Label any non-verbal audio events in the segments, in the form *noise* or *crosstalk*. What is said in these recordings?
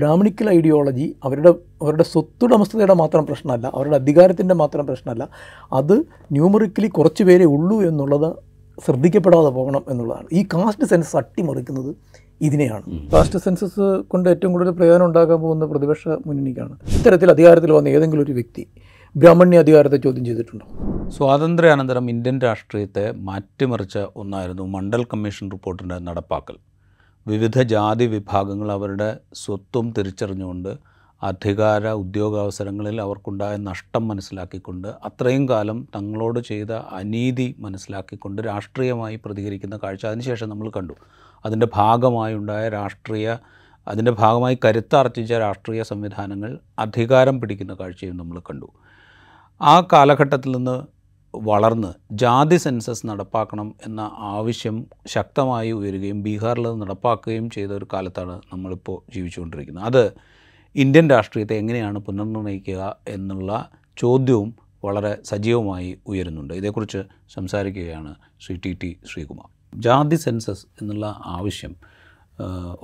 Brahmanical ideology അവരുടെ അവരുടെ സ്വത്തുടമസ്ഥതയുടെ മാത്രം പ്രശ്നമല്ല അവരുടെ അധികാരത്തിന്റെ മാത്രം പ്രശ്നമല്ല അത് ന്യൂമറിക്കലി കുറച്ച് പേരേ ഉള്ളൂ എന്നുള്ളത് ശ്രദ്ധിക്കപ്പെടാതെ പോകണം എന്നുള്ളതാണ്. ഈ കാസ്റ്റ് സെൻസസ് അട്ടിമറിക്കുന്നത് ഇതിനെയാണ്. കാസ്റ്റ് സെൻസസ് കൊണ്ട് ഏറ്റവും കൂടുതൽ പ്രയോജനം ഉണ്ടാകാൻ പോകുന്ന പ്രതിപക്ഷ മുന്നണിക്കാണ്. ഇത്തരത്തിൽ അധികാരത്തിൽ വന്ന ഏതെങ്കിലും ഒരു വ്യക്തി ബ്രാഹ്മണ്യ അധികാരത്തെ ചോദ്യം ചെയ്തിട്ടുണ്ടോ? സ്വാതന്ത്ര്യാനന്തരം ഇന്ത്യൻ രാഷ്ട്രീയത്തെ മാറ്റിമറിച്ച ഒന്നായിരുന്നു മണ്ഡൽ കമ്മീഷൻ റിപ്പോർട്ടിന്റെ നടപ്പാക്കൽ. വിവിധ ജാതി വിഭാഗങ്ങൾ അവരുടെ സ്വത്വം തിരിച്ചറിഞ്ഞുകൊണ്ട് അധികാര ഉദ്യോഗാവസരങ്ങളിൽ അവർക്കുണ്ടായ നഷ്ടം മനസ്സിലാക്കിക്കൊണ്ട് അത്രയും കാലം തങ്ങളോട് ചെയ്ത അനീതി മനസ്സിലാക്കിക്കൊണ്ട് രാഷ്ട്രീയമായി പ്രതികരിക്കുന്ന കാഴ്ച അതിനുശേഷം നമ്മൾ കണ്ടു. അതിന്റെ ഭാഗമായുണ്ടായ രാഷ്ട്രീയ അതിന്റെ ഭാഗമായി കരുത്താർജിച്ച രാഷ്ട്രീയ സംവിധാനങ്ങൾ അധികാരം പിടിക്കുന്ന കാഴ്ചയും നമ്മൾ കണ്ടു. ആ കാലഘട്ടത്തിൽ നിന്ന് വളർന്ന് ജാതി സെൻസസ് നടപ്പാക്കണം എന്ന ആവശ്യം ശക്തമായി ഉയരുകയും ബീഹാറിൽ നടപ്പാക്കുകയും ചെയ്ത ഒരു കാലത്താണ് നമ്മളിപ്പോൾ ജീവിച്ചുകൊണ്ടിരിക്കുന്നത്. അത് ഇന്ത്യൻ രാഷ്ട്രീയത്തെ എങ്ങനെയാണ് പുനർനിർണയിക്കുക എന്നുള്ള ചോദ്യവും വളരെ സജീവമായി ഉയരുന്നുണ്ട്. ഇതേക്കുറിച്ച് സംസാരിക്കുകയാണ് ശ്രീ ടി ടി ശ്രീകുമാർ. ജാതി സെൻസസ് എന്നുള്ള ആവശ്യം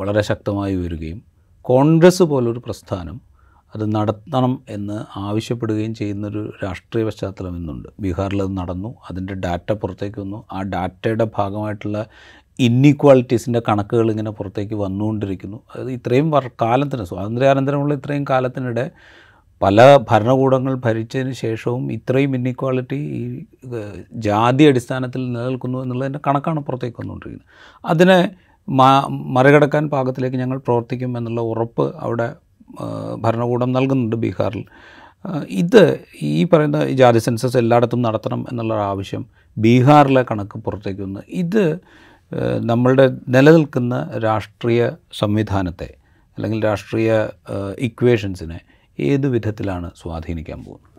വളരെ ശക്തമായി ഉയരുകയും കോൺഗ്രസ് പോലൊരു പ്രസ്ഥാനം അത് നടത്തണം എന്ന് ആവശ്യപ്പെടുകയും ചെയ്യുന്നൊരു രാഷ്ട്രീയ പശ്ചാത്തലം ഇന്നുണ്ട്. ബീഹാറിൽ അത് നടന്നു അതിന്റെ ഡാറ്റ പുറത്തേക്ക് വന്നു. ആ ഡാറ്റയുടെ ഭാഗമായിട്ടുള്ള ഇന്നീക്വാളിറ്റീസിന്റെ കണക്കുകൾ ഇങ്ങനെ പുറത്തേക്ക് വന്നുകൊണ്ടിരിക്കുന്നു. അത് ഇത്രയും കാലത്തിന് സ്വാതന്ത്ര്യാനന്തരമുള്ള ഇത്രയും കാലത്തിനിടെ പല ഭരണകൂടങ്ങൾ ഭരിച്ചതിന് ശേഷവും ഇത്രയും ഇന്നിക്വാളിറ്റി ഈ ജാതി അടിസ്ഥാനത്തിൽ നിലനിൽക്കുന്നു എന്നുള്ളതിന്റെ കണക്കാണ് പുറത്തേക്ക് വന്നുകൊണ്ടിരിക്കുന്നത്. അതിനെ മറികടക്കാൻ പാകത്തിലേക്ക് ഞങ്ങൾ പ്രവർത്തിക്കും എന്നുള്ള ഉറപ്പ് അവിടെ ഭരണകൂടം നൽകുന്നുണ്ട് ബീഹാറിൽ. ഇത് ഈ പറയുന്ന ജാതി സെൻസസ് എല്ലായിടത്തും നടത്തണം എന്നുള്ള ആവശ്യം ബീഹാറിലെ കണക്ക് പുറത്തേക്ക് വന്ന്. ഇത് നമ്മളുടെ നിലനിൽക്കുന്ന രാഷ്ട്രീയ സംവിധാനത്തെ അല്ലെങ്കിൽ രാഷ്ട്രീയ ഇക്വേഷൻസിനെ ഏത് വിധത്തിലാണ് സ്വാധീനിക്കാൻ പോകുന്നത്?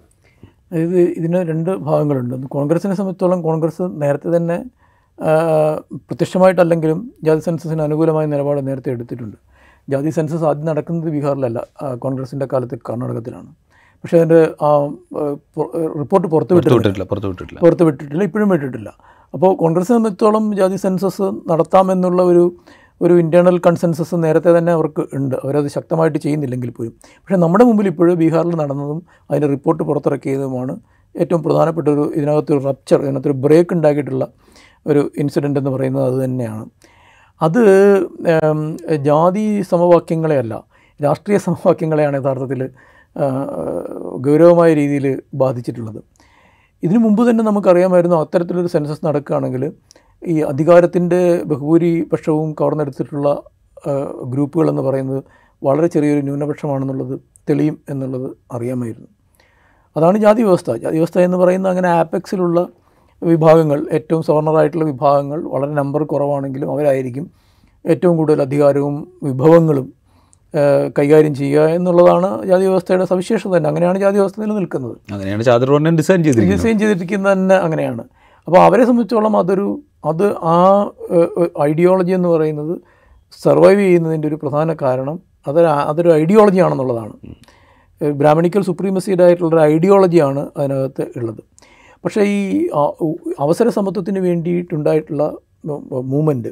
അതായത് ഇതിന് രണ്ട് ഭാഗങ്ങളുണ്ട്. കോൺഗ്രസിനെ സംബന്ധിച്ചോളം കോൺഗ്രസ് നേരത്തെ തന്നെ പ്രത്യക്ഷമായിട്ടല്ലെങ്കിലും ജാതി സെൻസസിന് അനുകൂലമായ നിലപാട് നേരത്തെ എടുത്തിട്ടുണ്ട്. ജാതി സെൻസസ് ആദ്യം നടക്കുന്നത് ബീഹാറിലല്ല കോൺഗ്രസിന്റെ കാലത്ത് കർണാടകത്തിലാണ്. പക്ഷേ അതിന്റെ റിപ്പോർട്ട് പുറത്തു വിട്ടിട്ടില്ല. പുറത്ത് പുറത്തു വിട്ടിട്ടില്ല. പുറത്ത് വിട്ടിട്ടില്ല ഇപ്പോഴും വിട്ടിട്ടില്ല. അപ്പോൾ കോൺഗ്രസ് സംബന്ധിച്ചോളം ജാതി സെൻസസ് നടത്താമെന്നുള്ള ഒരു ഒരു ഇന്റേർണൽ കൺസെൻസസ് നേരത്തെ തന്നെ അവർക്ക് ഉണ്ട്. അവരത് ശക്തമായിട്ട് ചെയ്യുന്നില്ലെങ്കിൽ പോലും. പക്ഷേ നമ്മുടെ മുമ്പിൽ ഇപ്പോഴും ബീഹാറിൽ നടന്നതും അതിന്റെ റിപ്പോർട്ട് പുറത്തിറക്കിയതുമാണ് ഏറ്റവും പ്രധാനപ്പെട്ട ഒരു ഇതിനകത്തൊരു റപ്ചർ ഇതിനകത്തൊരു ബ്രേക്ക് ഉണ്ടാക്കിയിട്ടുള്ള ഒരു ഇൻസിഡന്റ് എന്ന് പറയുന്നത് അത് തന്നെയാണ്. അത് ജാതി സമവാക്യങ്ങളെയല്ല രാഷ്ട്രീയ സമവാക്യങ്ങളെയാണ് യഥാർത്ഥത്തിൽ ഗൗരവമായ രീതിയിൽ ബാധിച്ചിട്ടുള്ളത്. ഇതിനു മുമ്പ് തന്നെ നമുക്കറിയാമായിരുന്നു അത്തരത്തിലൊരു സെൻസസ് നടക്കുകയാണെങ്കിൽ ഈ അധികാരത്തിന്റെ ബഹുഭൂരിപക്ഷവും കവർന്നെടുത്തിട്ടുള്ള ഗ്രൂപ്പുകളെന്ന് പറയുന്നത് വളരെ ചെറിയൊരു ന്യൂനപക്ഷമാണെന്നുള്ളത് തെളിയും എന്നുള്ളത് അറിയാമായിരുന്നു. അതാണ് ജാതി വ്യവസ്ഥ. ജാതി വ്യവസ്ഥ എന്ന് പറയുന്ന അങ്ങനെ ആപ്പെക്സിലുള്ള വിഭാഗങ്ങൾ ഏറ്റവും സവർണറായിട്ടുള്ള വിഭാഗങ്ങൾ വളരെ നമ്പർ കുറവാണെങ്കിലും അവരായിരിക്കും ഏറ്റവും കൂടുതൽ അധികാരവും വിഭവങ്ങളും കൈകാര്യം ചെയ്യുക എന്നുള്ളതാണ് ജാതി വ്യവസ്ഥയുടെ സവിശേഷത തന്നെ. അങ്ങനെയാണ് ജാതി വ്യവസ്ഥ നിലനിൽക്കുന്നത്. അങ്ങനെയാണ് ചാതുർവർണൻ ഡിസൈൻ ചെയ്തിരിക്കുന്നത്. ഡിസൈൻ ചെയ്തിരിക്കുന്നത് തന്നെ അങ്ങനെയാണ്. അപ്പോൾ അവരെ സംബന്ധിച്ചോളം അതൊരു അത് ആ ഐഡിയോളജി എന്ന് പറയുന്നത് സർവൈവ് ചെയ്യുന്നതിന്റെ ഒരു പ്രധാന കാരണം അതൊരു അതൊരു ഐഡിയോളജി ആണെന്നുള്ളതാണ്. ബ്രാഹ്മണിക്കൽ സുപ്രീമസീഡ് ആയിട്ടുള്ള ഒരു ഐഡിയോളജിയാണ് അതിനകത്ത് ഉള്ളത്. പക്ഷേ ഈ അവസര സമത്വത്തിന് വേണ്ടിയിട്ടുണ്ടായിട്ടുള്ള മൂവ്മെന്റ്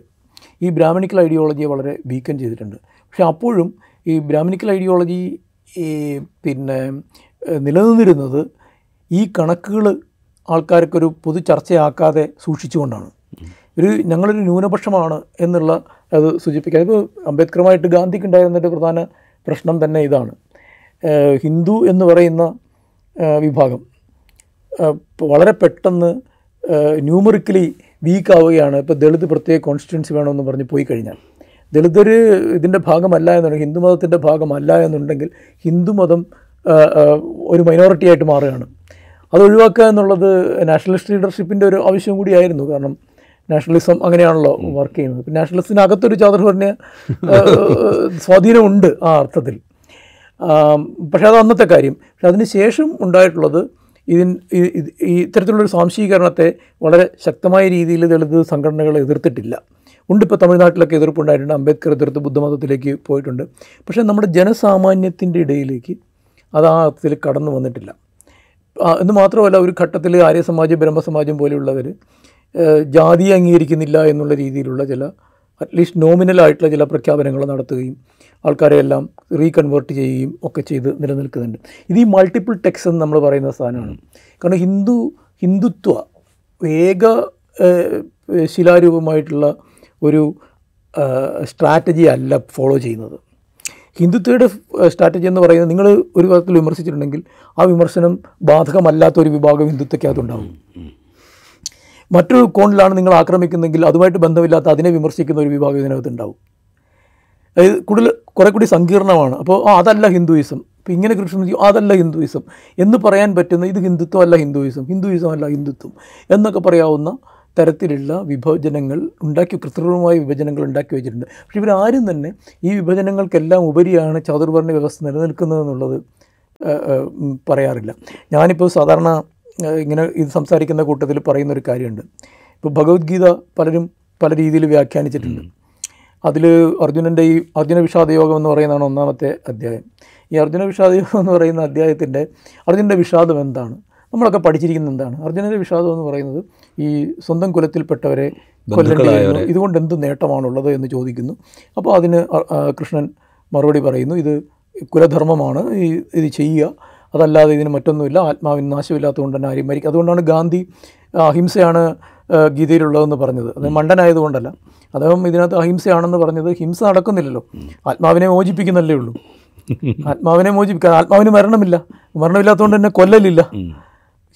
ഈ ബ്രാഹ്മണിക്കൽ ഐഡിയോളജിയെ വളരെ വീക്കൻ ചെയ്തിട്ടുണ്ട്. പക്ഷേ അപ്പോഴും ഈ ബ്രാഹ്മണിക്കൽ ഐഡിയോളജി പിന്നെ നിലനിന്നിരുന്നത് ഈ കണക്കുകൾ ആൾക്കാർക്കൊരു പൊതു ചർച്ചയാക്കാതെ സൂക്ഷിച്ചുകൊണ്ടാണ്. ഒരു ഞങ്ങളൊരു ന്യൂനപക്ഷമാണ് എന്നുള്ള അത് സൂചിപ്പിക്കുക ഇപ്പോൾ അംബേദ്കറുമായിട്ട് ഗാന്ധിക്ക് ഉണ്ടായിരുന്ന ഒരു പ്രധാന പ്രശ്നം തന്നെ ഇതാണ്. ഹിന്ദു എന്ന് പറയുന്ന വിഭാഗം വളരെ പെട്ടെന്ന് ന്യൂമറിക്കലി വീക്ക് ആവുകയാണ് ഇപ്പോൾ ദളിത് പ്രത്യേക കോൺസ്റ്റിറ്റ്യൻസി വേണമെന്ന് പറഞ്ഞ് പോയി കഴിഞ്ഞാൽ. ദളിതർ ഇതിന്റെ ഭാഗമല്ല എന്നുണ്ടെങ്കിൽ ഹിന്ദു മതത്തിന്റെ ഭാഗമല്ല എന്നുണ്ടെങ്കിൽ ഹിന്ദുമതം ഏഹ്, ഏഹ്, ഒരു മൈനോറിറ്റി ആയിട്ട് മാറുകയാണ്. അത് ഒഴിവാക്കുക എന്നുള്ളത് നാഷണലിസ്റ്റ് ലീഡർഷിപ്പിന്റെ ഒരു ആവശ്യം കൂടിയായിരുന്നു. കാരണം നാഷണലിസം അങ്ങനെയാണല്ലോ വർക്ക് ചെയ്യുന്നത്. ഇപ്പം നാഷണലിസ്റ്റിനകത്തൊരു ചാതുർഭരണ സ്വാധീനമുണ്ട് ആ അർത്ഥത്തിൽ. പക്ഷേ അത് അന്നത്തെ കാര്യം. പക്ഷെ അതിന് ശേഷം ഉണ്ടായിട്ടുള്ളത് ഇതിൻ ഇത്തരത്തിലുള്ളൊരു സ്വാംശീകരണത്തെ വളരെ ശക്തമായ രീതിയിൽ ദളിത് സംഘടനകൾ എതിർത്തിട്ടില്ല. ഉണ്ട് ഇപ്പോൾ തമിഴ്നാട്ടിലൊക്കെ എതിർപ്പുണ്ടായിട്ടുണ്ട്. അംബേദ്കർ എതിർത്ത് ബുദ്ധമതത്തിലേക്ക് പോയിട്ടുണ്ട്. പക്ഷേ നമ്മുടെ ജനസാമാന്യത്തിന്റെ ഇടയിലേക്ക് അത് ആ അർത്ഥത്തിൽ കടന്നു വന്നിട്ടില്ല. എന്ന് മാത്രമല്ല ഒരു ഘട്ടത്തിൽ ആര്യസമാജം ബ്രഹ്മസമാജം പോലെയുള്ളവർ ജാതി അംഗീകരിക്കുന്നില്ല എന്നുള്ള രീതിയിലുള്ള ചില അറ്റ്ലീസ്റ്റ് നോമിനലായിട്ടുള്ള ചില പ്രഖ്യാപനങ്ങൾ നടത്തുകയും ആൾക്കാരെ എല്ലാം റീകൺവേർട്ട് ചെയ്യുകയും ഒക്കെ ചെയ്ത് നിലനിൽക്കുന്നുണ്ട്. ഇത് ഈ മൾട്ടിപ്പിൾ ടെക്സ് എന്ന് നമ്മൾ പറയുന്ന സാധനമാണ്. കാരണം ഹിന്ദു ഹിന്ദുത്വ ഏക ശിലാരൂപമായിട്ടുള്ള ഒരു സ്ട്രാറ്റജി അല്ല ഫോളോ ചെയ്യുന്നത്. ഹിന്ദുത്വയുടെ സ്ട്രാറ്റജി എന്ന് പറയുന്നത് നിങ്ങൾ ഒരു വിധത്തിൽ വിമർശിച്ചിട്ടുണ്ടെങ്കിൽ ആ വിമർശനം ബാധകമല്ലാത്ത ഒരു വിഭാഗം ഹിന്ദുത്വക്കകത്തുണ്ടാവും മറ്റൊരു കോണിലാണ് നിങ്ങൾ ആക്രമിക്കുന്നതെങ്കിൽ അതുമായിട്ട് ബന്ധമില്ലാത്ത അതിനെ വിമർശിക്കുന്ന ഒരു വിഭാഗം ഇതിനകത്ത് ഉണ്ടാവും അതായത് കൂടുതൽ കുറെ കൂടി സങ്കീർണമാണ്. അപ്പോൾ അതല്ല ഹിന്ദുയിസം. ഇപ്പം ഇങ്ങനെ കൃഷ്ണൻ അതല്ല ഹിന്ദുയിസം. എന്ന് പറയാൻ പറ്റുന്ന ഇത് ഹിന്ദുത്വം അല്ല ഹിന്ദുയിസം. ഹിന്ദുയിസം അല്ല ഹിന്ദുത്വം. എന്നൊക്കെ പറയാവുന്ന തരത്തിലുള്ള വിഭജനങ്ങൾ ഉണ്ടാക്കി കൃത്രിമമായ വിഭജനങ്ങൾ ഉണ്ടാക്കി വെച്ചിട്ടുണ്ട്. പക്ഷേ ഇവരാരും തന്നെ ഈ വിഭജനങ്ങൾക്കെല്ലാം ഉപരിയാണ് ചാതുർവർണ വ്യവസ്ഥ നിലനിൽക്കുന്നതെന്നുള്ളത് പറയാറില്ല. ഞാനിപ്പോൾ സാധാരണ ഇങ്ങനെ ഇത് സംസാരിക്കുന്ന കൂട്ടത്തിൽ പറയുന്നൊരു കാര്യമുണ്ട്. ഇപ്പോൾ ഭഗവത്ഗീത പലരും പല രീതിയിൽ വ്യാഖ്യാനിച്ചിട്ടുണ്ട്. അതിൽ അർജുനന്റെ ഈ അർജുന വിഷാദയോഗം എന്ന് പറയുന്നതാണ് ഒന്നാമത്തെ അധ്യായം. ഈ അർജുന വിഷാദയോഗം എന്ന് പറയുന്ന അധ്യായത്തിന്റെ അർജുനന്റെ വിഷാദം എന്താണ്? നമ്മളൊക്കെ പഠിച്ചിരിക്കുന്ന എന്താണ്? അർജുനന്റെ വിഷാദം എന്ന് പറയുന്നത് ഈ സ്വന്തം കുലത്തിൽപ്പെട്ടവരെ കൊല്ലുന്നു ഇതുകൊണ്ട് എന്ത് നേട്ടമാണുള്ളത് എന്ന് ചോദിക്കുന്നു. അപ്പോൾ അതിന് കൃഷ്ണൻ മറുപടി പറയുന്നു ഇത് കുലധർമ്മമാണ് ഈ ഇത് ചെയ്യുക. അതല്ലാതെ ഇതിന് മറ്റൊന്നുമില്ല. ആത്മാവിന് നാശമില്ലാത്തതുകൊണ്ട് തന്നെ ആരും മരിക്കും അതുകൊണ്ടാണ് ഗാന്ധി അഹിംസയാണ് ഗീതയിലുള്ളതെന്ന് പറഞ്ഞത്. അത് മണ്ടനായതുകൊണ്ടല്ല. അദ്ദേഹം ഇതിനകത്ത് അഹിംസയാണെന്ന് പറഞ്ഞത് ഹിംസ നടക്കുന്നില്ലല്ലോ. ആത്മാവിനെ മോചിപ്പിക്കുന്നല്ലേ ഉള്ളൂ. ആത്മാവിനെ മോചിപ്പിക്കാൻ ആത്മാവിന് മരണമില്ല. മരണമില്ലാത്തതുകൊണ്ട് തന്നെ കൊല്ലലില്ല.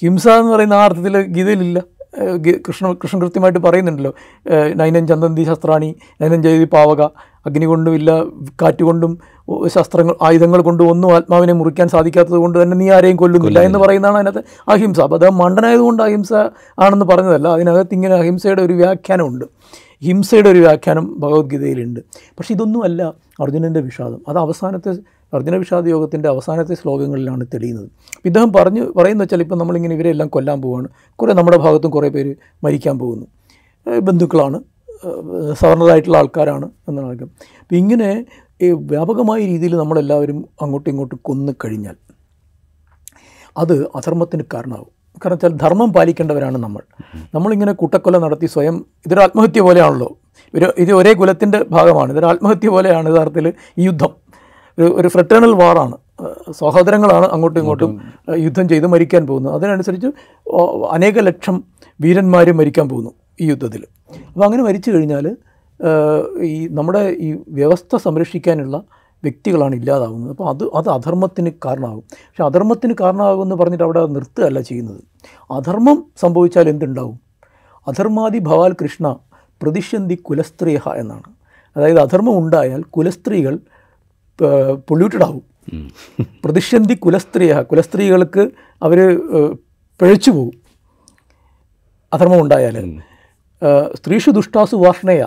ഹിംസ എന്ന് പറയുന്ന ആ അർത്ഥത്തിൽ ഗീതയിലില്ല. കൃഷ്ണ കൃഷ്ണ കൃഷ്ണൻ കൃത്യമായിട്ട് പറയുന്നുണ്ടല്ലോ. ഏഹ് നൈനം ചന്ദന്തി ശസ്ത്രാണി നൈനം ജയതി പാവക അഗ്നി കൊണ്ടും ഇല്ല കാറ്റ് കൊണ്ടും ഓ, ശസ്ത്രങ്ങൾ ആയുധങ്ങൾ കൊണ്ടും ഒന്നും ആത്മാവിനെ മുറിക്കാൻ സാധിക്കാത്തത് കൊണ്ട് തന്നെ നീ ആരെയും കൊല്ലുന്നില്ല എന്ന് പറയുന്നതാണ് അതിനകത്ത് അഹിംസ. അപ്പോൾ അദ്ദേഹം മണ്ടനായതുകൊണ്ട് അഹിംസ ആണെന്ന് പറഞ്ഞതല്ല. അതിനകത്ത് ഇങ്ങനെ അഹിംസയുടെ ഒരു വ്യാഖ്യാനമുണ്ട്. ഹിംസയുടെ ഒരു വ്യാഖ്യാനം ഭഗവത്ഗീതയിലുണ്ട്. പക്ഷേ ഇതൊന്നുമല്ല അർജുനന്റെ വിഷാദം. അത് അവസാനത്തെ അർജുന വിഷാദ യോഗത്തിന്റെ അവസാനത്തെ ശ്ലോകങ്ങളിലാണ് തെളിയുന്നത്. ഇദ്ദേഹം പറഞ്ഞു പറയുന്ന വെച്ചാൽ ഇപ്പം നമ്മളിങ്ങനെ ഇവരെല്ലാം കൊല്ലാൻ പോവുകയാണ് കുറേ നമ്മുടെ ഭാഗത്തും കുറേ പേര് മരിക്കാൻ പോകുന്നു. ബന്ധുക്കളാണ്. ഏഹ് സവർണരായിട്ടുള്ള ആൾക്കാരാണ് എന്നാണ് ആൾക്കാർ അപ്പം ഇങ്ങനെ വ്യാപകമായ രീതിയിൽ നമ്മളെല്ലാവരും അങ്ങോട്ടും ഇങ്ങോട്ടും കൊന്നു കഴിഞ്ഞാൽ അത് അധർമ്മത്തിന് കാരണമാകും കാരണം വെച്ചാൽ ധർമ്മം പാലിക്കേണ്ടവരാണ് നമ്മൾ. നമ്മളിങ്ങനെ കൂട്ടക്കൊല നടത്തി സ്വയം ഇതൊരു ആത്മഹത്യ പോലെയാണല്ലോ. ഒരു ഇത് ഒരേ കുലത്തിന്റെ ഭാഗമാണ്. ഇതൊരു ആത്മഹത്യ പോലെയാണ് യഥാർത്ഥത്തിൽ ഈ യുദ്ധം. ഒരു ഒരു ഫ്രട്ടേണൽ വാറാണ് സഹോദരങ്ങളാണ് അങ്ങോട്ടും ഇങ്ങോട്ടും യുദ്ധം. ചെയ്ത് മരിക്കാൻ പോകുന്നത്. അതിനനുസരിച്ച് അനേക ലക്ഷം വീരന്മാർ മരിക്കാൻ പോകുന്നു ഈ യുദ്ധത്തിൽ. അപ്പോൾ അങ്ങനെ മരിച്ചു കഴിഞ്ഞാൽ ഈ നമ്മുടെ ഈ വ്യവസ്ഥ സംരക്ഷിക്കാനുള്ള വ്യക്തികളാണ് ഇല്ലാതാവുന്നത്. അപ്പോൾ അത് അത് അധർമ്മത്തിന് കാരണമാകും. പക്ഷേ അധർമ്മത്തിന് കാരണമാകുമെന്ന് പറഞ്ഞിട്ട് അവിടെ നിർത്തുകയല്ല ചെയ്യുന്നത്. അധർമ്മം സംഭവിച്ചാൽ എന്തുണ്ടാവും? അധർമാദി ഭവാൽ കൃഷ്ണ പ്രതിഷന്ധി കുലസ്ത്രീഹ എന്നാണ്. അതായത് അധർമ്മം ഉണ്ടായാൽ കുലസ്ത്രീകൾ പൊള്യൂട്ടഡ് ആവും. പ്രതിഷന്ധി കുലസ്ത്രീഹ കുലസ്ത്രീകൾക്ക് അവർ പിഴച്ചു പോകും അധർമ്മം ഉണ്ടായാൽ സ്ത്രീഷു ദുഷ്ടാസു വാർഷ്ണയ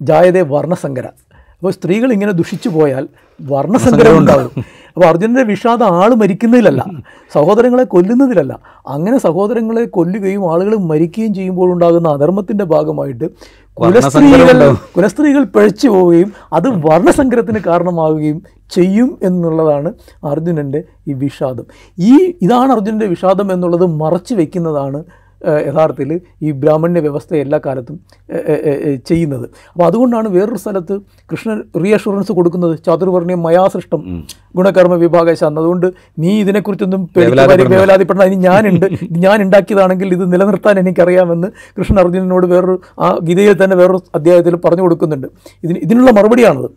ജായതേ വർണസങ്കര അപ്പോൾ സ്ത്രീകൾ ഇങ്ങനെ ദുഷിച്ചു പോയാൽ വർണസങ്കരം ഉണ്ടാവും. അപ്പോൾ അർജുനന്റെ വിഷാദം ആൾ മരിക്കുന്നതിലല്ല സഹോദരങ്ങളെ കൊല്ലുന്നതിലല്ല. അങ്ങനെ സഹോദരങ്ങളെ കൊല്ലുകയും ആളുകൾ മരിക്കുകയും ചെയ്യുമ്പോൾ ഉണ്ടാകുന്ന അധർമ്മത്തിന്റെ ഭാഗമായിട്ട് കുലസ്ത്രീകൾ കുലസ്ത്രീകൾ പിഴച്ചു പോവുകയും അത് വർണസങ്കരത്തിന് കാരണമാവുകയും ചെയ്യും എന്നുള്ളതാണ് അർജുനന്റെ ഈ വിഷാദം. ഈ ഇതാണ് അർജുനന്റെ വിഷാദം എന്നുള്ളത് മറച്ചു വയ്ക്കുന്നതാണ് യഥാർത്ഥത്തിൽ ഈ ബ്രാഹ്മണ്യ വ്യവസ്ഥ എല്ലാ കാലത്തും ചെയ്യുന്നത്. അപ്പോൾ അതുകൊണ്ടാണ് വേറൊരു സ്ഥലത്ത് കൃഷ്ണൻ റീഅഷുറൻസ് കൊടുക്കുന്നത്. ചാതുർവർണയം മയാസൃഷ്ടം ഗുണകർമ്മ വിഭാഗശാന്ന് അതുകൊണ്ട് നീ ഇതിനെക്കുറിച്ചൊന്നും വേവലാതിപ്പെടണം ഇനി ഞാനുണ്ട്. ഞാൻ ഉണ്ടാക്കിയതാണെങ്കിൽ ഇത് നിലനിർത്താൻ എനിക്കറിയാമെന്ന് കൃഷ്ണൻ അർജുനനോട് വേറൊരു ആ ഗീതയിൽ തന്നെ വേറൊരു അധ്യായത്തിൽ പറഞ്ഞു കൊടുക്കുന്നുണ്ട്. ഇതിന് ഇതിനുള്ള മറുപടിയാണത്.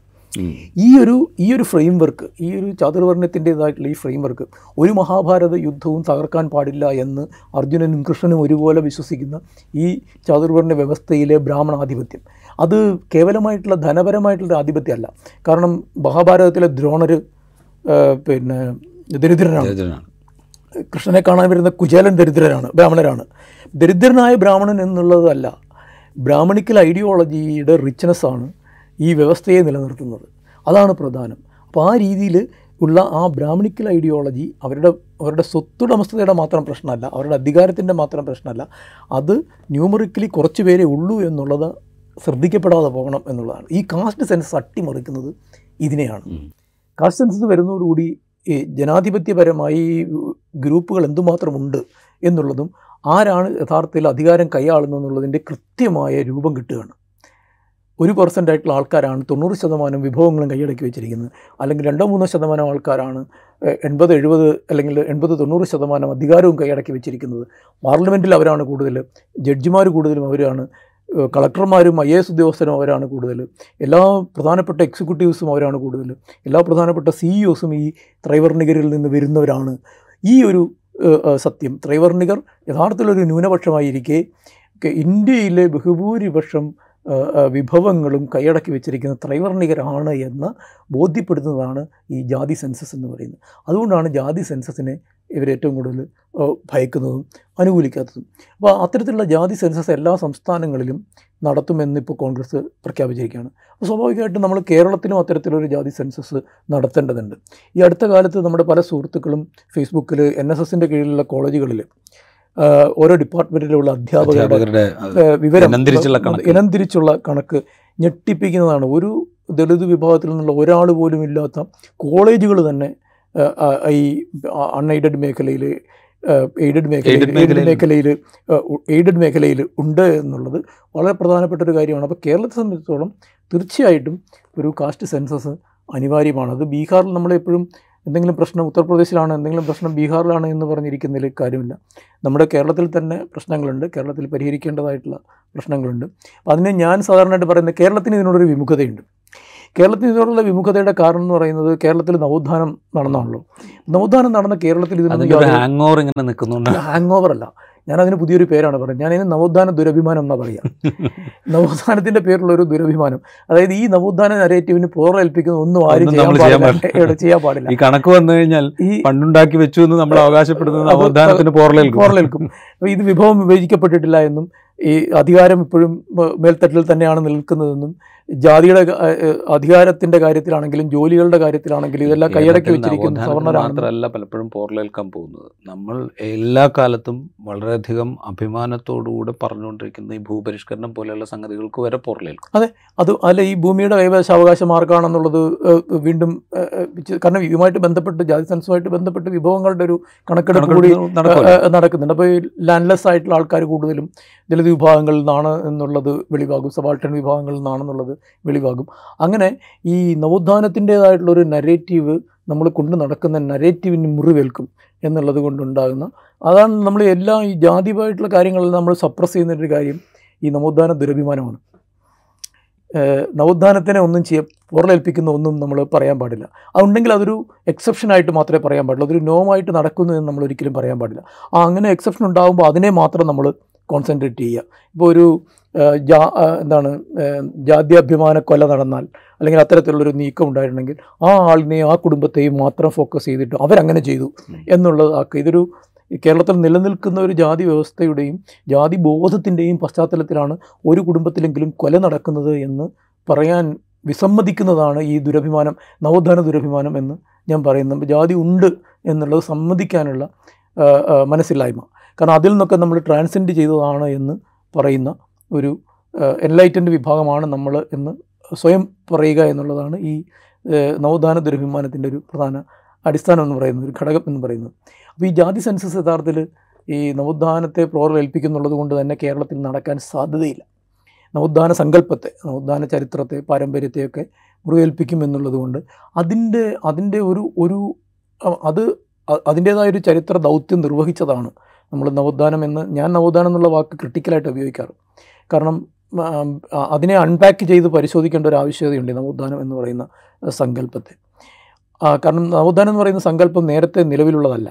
ഈ ഒരു ഈ ഒരു ഫ്രെയിം വർക്ക് ഈ ഒരു ചാതുർവർണത്തിന്റെതായിട്ടുള്ള ഈ ഫ്രെയിം വർക്ക് ഒരു മഹാഭാരത യുദ്ധവും തകർക്കാൻ പാടില്ല എന്ന് അർജുനനും കൃഷ്ണനും ഒരുപോലെ വിശ്വസിക്കുന്ന ഈ ചാതുർവർണ വ്യവസ്ഥയിലെ ബ്രാഹ്മണാധിപത്യം. അത് കേവലമായിട്ടുള്ള ധനപരമായിട്ടുള്ള ആധിപത്യമല്ല. കാരണം മഹാഭാരതത്തിലെ ദ്രോണർ പിന്നെ ദരിദ്രനാണ്. കൃഷ്ണനെ കാണാൻ വരുന്ന കുചേലൻ ദരിദ്രനാണ് ബ്രാഹ്മണരാണ് ദരിദ്രനായ ബ്രാഹ്മണൻ എന്നുള്ളതല്ല ബ്രാഹ്മണിക്കൽ ഐഡിയോളജിയുടെ റിച്ച്നെസ് ആണ് ഈ വ്യവസ്ഥയെ നിലനിർത്തുന്നത്. അതാണ് പ്രധാനം. അപ്പോൾ ആ രീതിയിൽ ഉള്ള ആ ബ്രാഹ്മണിക്കൽ ഐഡിയോളജി അവരുടെ അവരുടെ സ്വത്തുടമസ്ഥതയുടെ മാത്രം പ്രശ്നമല്ല അവരുടെ അധികാരത്തിന്റെ മാത്രം പ്രശ്നമല്ല അത് ന്യൂമറിക്കലി കുറച്ച് പേരേ ഉള്ളൂ എന്നുള്ളത് ശ്രദ്ധിക്കപ്പെടാതെ പോകണം എന്നുള്ളതാണ്. ഈ കാസ്റ്റ് സെൻസ് അട്ടിമറിക്കുന്നത് ഇതിനെയാണ്. കാസ്റ്റ് സെൻസസ് വരുന്നതോടുകൂടി ജനാധിപത്യപരമായി ഗ്രൂപ്പുകൾ എന്തുമാത്രമുണ്ട് എന്നുള്ളതും ആരാണ് യഥാർത്ഥത്തിൽ അധികാരം കൈയാളുന്നതെന്നുള്ളതിന്റെ കൃത്യമായ രൂപം കിട്ടുകയാണ്. ഒരു പെർസെന്റ് ആയിട്ടുള്ള ആൾക്കാരാണ് തൊണ്ണൂറ് ശതമാനം വിഭവങ്ങളും കൈയടക്കി വെച്ചിരിക്കുന്നത്. അല്ലെങ്കിൽ രണ്ടോ മൂന്നോ ശതമാനം ആൾക്കാരാണ് എൺപത് എഴുപത് അല്ലെങ്കിൽ എൺപത് തൊണ്ണൂറ് ശതമാനം അധികാരവും കൈയടക്കി വെച്ചിരിക്കുന്നത്. പാർലമെന്റിൽ അവരാണ് കൂടുതൽ ജഡ്ജിമാർ കൂടുതലും അവരാണ് കളക്ടർമാരും ഐ എസ് ഉദ്യോഗസ്ഥരും അവരാണ് കൂടുതൽ എല്ലാ പ്രധാനപ്പെട്ട എക്സിക്യൂട്ടീവ്സും അവരാണ് കൂടുതൽ എല്ലാ പ്രധാനപ്പെട്ട സിഇഒസും ഈ ത്രൈവർണികരിൽ നിന്ന് വരുന്നവരാണ്. ഈ ഒരു സത്യം ത്രൈവർണികർ യഥാർത്ഥത്തിലൊരു ന്യൂനപക്ഷമായിരിക്കെ ഇന്ത്യയിലെ ബഹുഭൂരിപക്ഷം വിഭവങ്ങളും കൈയടക്കി വെച്ചിരിക്കുന്ന ത്രൈവർണികരാണ് എന്ന് ബോധ്യപ്പെടുത്തുന്നതാണ് ഈ ജാതി സെൻസസ് എന്ന് പറയുന്നത്. അതുകൊണ്ടാണ് ജാതി സെൻസസിനെ ഇവരേറ്റവും കൂടുതൽ ഭയക്കുന്നതും അനുകൂലിക്കാത്തതും. അപ്പോൾ അത്തരത്തിലുള്ള ജാതി സെൻസസ് എല്ലാ സംസ്ഥാനങ്ങളിലും നടത്തുമെന്ന് ഇപ്പോൾ കോൺഗ്രസ് പ്രഖ്യാപിച്ചിരിക്കുകയാണ്. അപ്പോൾ സ്വാഭാവികമായിട്ടും നമ്മൾ കേരളത്തിലും അത്തരത്തിലൊരു ജാതി സെൻസസ് നടത്തേണ്ടതുണ്ട്. ഈ അടുത്ത കാലത്ത് നമ്മുടെ പല സുഹൃത്തുക്കളും ഫേസ്ബുക്കിൽ എൻ എസ് എസിന്റെ കീഴിലുള്ള കോളേജുകളിൽ ഓരോ ഡിപ്പാർട്ട്മെന്റിലുള്ള അധ്യാപകരുടെ വിവരം ഇനന്തിരിച്ചുള്ള കണക്ക്. ഞെട്ടിപ്പിക്കുന്നതാണ് ഒരു ദളിത് വിഭാഗത്തിൽ നിന്നുള്ള ഒരാൾ പോലും ഇല്ലാത്ത കോളേജുകൾ തന്നെ ഈ അൺഎയ്ഡഡ് മേഖലയിൽ എയ്ഡഡ് മേഖലയിൽ എയ്ഡഡ് മേഖലയിൽ. മേഖലയിൽ എയ്ഡഡ് മേഖലയിൽ ഉണ്ട് എന്നുള്ളത് വളരെ പ്രധാനപ്പെട്ട ഒരു കാര്യമാണ് അപ്പോൾ കേരളത്തെ സംബന്ധിച്ചിടത്തോളം തീർച്ചയായിട്ടും ഒരു കാസ്റ്റ് സെൻസസ് അനിവാര്യമാണ് അത് ബീഹാറിൽ നമ്മളെപ്പോഴും എന്തെങ്കിലും പ്രശ്നം ഉത്തർപ്രദേശിലാണ് എന്തെങ്കിലും പ്രശ്നം ബീഹാറിലാണ് എന്ന് പറഞ്ഞിരിക്കുന്നതിൽ കാര്യമില്ല. നമ്മുടെ കേരളത്തിൽ തന്നെ പ്രശ്നങ്ങളുണ്ട്. കേരളത്തിൽ പരിഹരിക്കേണ്ടതായിട്ടുള്ള പ്രശ്നങ്ങളുണ്ട്. അപ്പോൾ അതിനെ ഞാൻ സാധാരണയായിട്ട് പറയുന്നത് കേരളത്തിന് ഇതിനോടൊരു വിമുഖതയുണ്ട്. കേരളത്തിന് ഇതിനോടുള്ള വിമുഖതയുടെ കാരണം എന്ന് പറയുന്നത് കേരളത്തിൽ നവോത്ഥാനം നടന്നാണല്ലോ. നവോത്ഥാനം നടന്ന കേരളത്തിൽ ഇതിനോട് ഇതിനൊന്നും ഹാങ് ഓവർ ഇങ്ങനെ നിൽക്കുന്നുണ്ട്. ഹാങ് ഓവർ അല്ല. ഞാനതിന് പുതിയൊരു പേരാണ് പറയുന്നത് ഞാനതിന് നവോത്ഥാന ദുരഭിമാനം എന്നാ പറയുക *laughs* നവോത്ഥാനത്തിന്റെ പേരിലുള്ള ഒരു ദുരഭിമാനം. അതായത് ഈ നവോത്ഥാന നരേറ്റീവിന് പോറേൽപ്പിക്കുന്ന ഒന്നും ആരും ചെയ്യാൻ പാടില്ല. ചെയ്യാൻ പാടില്ല. ഈ കണക്ക് വന്നു കഴിഞ്ഞാൽ ഈ പണ്ടുണ്ടാക്കി വെച്ചു എന്ന് നമ്മൾ അവകാശപ്പെടുന്നത് നവോത്ഥാനത്തിന് പോറലേൽക്കും പോറലേൽക്കും ഇത് വിഭവം വിഭജിക്കപ്പെട്ടിട്ടില്ല എന്നും ഈ അധികാരം ഇപ്പോഴും മേൽത്തട്ടിൽ തന്നെയാണ് നിൽക്കുന്നതെന്നും ജാതിയുടെ അധികാരത്തിന്റെ കാര്യത്തിലാണെങ്കിലും ജോലികളുടെ കാര്യത്തിലാണെങ്കിലും ഇതെല്ലാം കൈയടക്കി വെച്ചിരിക്കുന്ന മാത്രമല്ല പലപ്പോഴും പോർലേൽക്കാൻ പോകുന്നത്. നമ്മൾ എല്ലാ കാലത്തും വളരെയധികം അഭിമാനത്തോടുകൂടെ പറഞ്ഞുകൊണ്ടിരിക്കുന്ന ഈ ഭൂപരിഷ്കരണം പോലെയുള്ള സംഗതികൾക്ക് വരെ പോറലേൽക്കും അത് അല്ല ഈ ഭൂമിയുടെ കൈവശാവകാശം ആർക്കാണെന്നുള്ളത് വീണ്ടും കാരണം ഇതുമായിട്ട് ബന്ധപ്പെട്ട് ജാതി സെൻസുമായിട്ട് ബന്ധപ്പെട്ട് വിഭവങ്ങളുടെ ഒരു കണക്കെടുപ്പ് കൂടി നടക്കുന്നുണ്ട്. അപ്പോൾ ഈ ലാൻഡ്ലെസ് ആയിട്ടുള്ള ആൾക്കാർ കൂടുതലും ദളിത് വിഭാഗങ്ങളിൽ നിന്നാണ് എന്നുള്ളത് വെളിവാകും. സബാൾട്ടൺ വിഭാഗങ്ങളിൽ നിന്നാണെന്നുള്ളത് വെളിവാകും. അങ്ങനെ ഈ നവോത്ഥാനത്തിന്റേതായിട്ടുള്ള ഒരു നരേറ്റീവ് നമ്മൾ കൊണ്ട് നടക്കുന്ന നരേറ്റീവിന് മുറിവേൽക്കും എന്നുള്ളത് കൊണ്ടുണ്ടാകുന്ന അതാണ് നമ്മൾ എല്ലാ ഈ ജാതിപരമായിട്ടുള്ള കാര്യങ്ങളിൽ നമ്മൾ സപ്രസ് ചെയ്യുന്ന ഒരു കാര്യം ഈ നവോത്ഥാന ദുരഭിമാനമാണ്. നവോത്ഥാനത്തിനെ ഒന്നും ചെയ്യ പുറലേൽപ്പിക്കുന്ന ഒന്നും നമ്മൾ പറയാൻ പാടില്ല. അതുണ്ടെങ്കിൽ അതൊരു എക്സെപ്ഷൻ ആയിട്ട് മാത്രമേ പറയാൻ പാടുള്ളൂ. അതൊരു നോമായിട്ട് നടക്കുന്നു എന്ന് നമ്മൾ ഒരിക്കലും പറയാൻ പാടില്ല. ആ അങ്ങനെ എക്സെപ്ഷൻ ഉണ്ടാകുമ്പോൾ അതിനെ മാത്രം നമ്മൾ കോൺസെൻട്രേറ്റ് ചെയ്യുക. ഇപ്പോൾ ഒരു ജാ എന്താണ് ജാത്യാഭിമാന കൊല നടന്നാൽ അല്ലെങ്കിൽ അത്തരത്തിലുള്ളൊരു നീക്കം ഉണ്ടായിട്ടുണ്ടെങ്കിൽ ആ ആളിനെയും ആ കുടുംബത്തെയും മാത്രം ഫോക്കസ് ചെയ്തിട്ട് അവരങ്ങനെ ചെയ്തു എന്നുള്ളത് ആക്കുക ഇതൊരു കേരളത്തിൽ നിലനിൽക്കുന്ന ഒരു ജാതി വ്യവസ്ഥയുടെയും ജാതി ബോധത്തിന്റെയും പശ്ചാത്തലത്തിലാണ് ഒരു കുടുംബത്തിലെങ്കിലും കൊല നടക്കുന്നത് എന്ന് പറയാൻ വിസമ്മതിക്കുന്നതാണ് ഈ ദുരഭിമാനം നവോത്ഥാന ദുരഭിമാനം എന്ന് ഞാൻ പറയുന്നു ജാതി ഉണ്ട് എന്നുള്ളത് സമ്മതിക്കാനുള്ള മനസ്സില്ലായ്മ. കാരണം അതിൽ നിന്നൊക്കെ നമ്മൾ ട്രാൻസെൻഡ് ചെയ്തതാണ് എന്ന് പറയുന്ന ഒരു എൻലൈറ്റൻഡ് വിഭാഗമാണ് നമ്മൾ എന്ന് സ്വയം പറയുക എന്നുള്ളതാണ് ഈ നവോത്ഥാന ദുരഭിമാനത്തിന്റെ ഒരു പ്രധാന അടിസ്ഥാനം എന്ന് പറയുന്നത് ഒരു ഘടകം എന്ന് പറയുന്നത്. അപ്പോൾ ഈ ജാതി സെൻസസ് യഥാർത്ഥത്തിൽ ഈ നവോത്ഥാനത്തെ പ്രോറലേൽപ്പിക്കുന്നുള്ളത് കൊണ്ട് തന്നെ കേരളത്തിൽ നടക്കാൻ സാധ്യതയില്ല. നവോത്ഥാന സങ്കല്പത്തെ നവോത്ഥാന ചരിത്രത്തെ പാരമ്പര്യത്തെയൊക്കെ മുറിവേൽപ്പിക്കും എന്നുള്ളതുകൊണ്ട് അതിന്റെ അതിന്റെ ഒരു ഒരു അത് അതിന്റേതായ അതിന്റേതായൊരു ചരിത്ര ദൗത്യം നിർവഹിച്ചതാണ് നമ്മൾ നവോത്ഥാനം എന്ന് ഞാൻ നവോത്ഥാനം എന്നുള്ള വാക്ക് ക്രിട്ടിക്കലായിട്ട് ഉപയോഗിക്കാറ്. കാരണം അതിനെ അൺപാക്ക് ചെയ്ത് പരിശോധിക്കേണ്ട ഒരു ആവശ്യകതയുണ്ട് നവോത്ഥാനം എന്ന് പറയുന്ന സങ്കല്പത്തെ. കാരണം നവോത്ഥാനം എന്ന് പറയുന്ന സങ്കല്പം നേരത്തെ നിലവിലുള്ളതല്ല.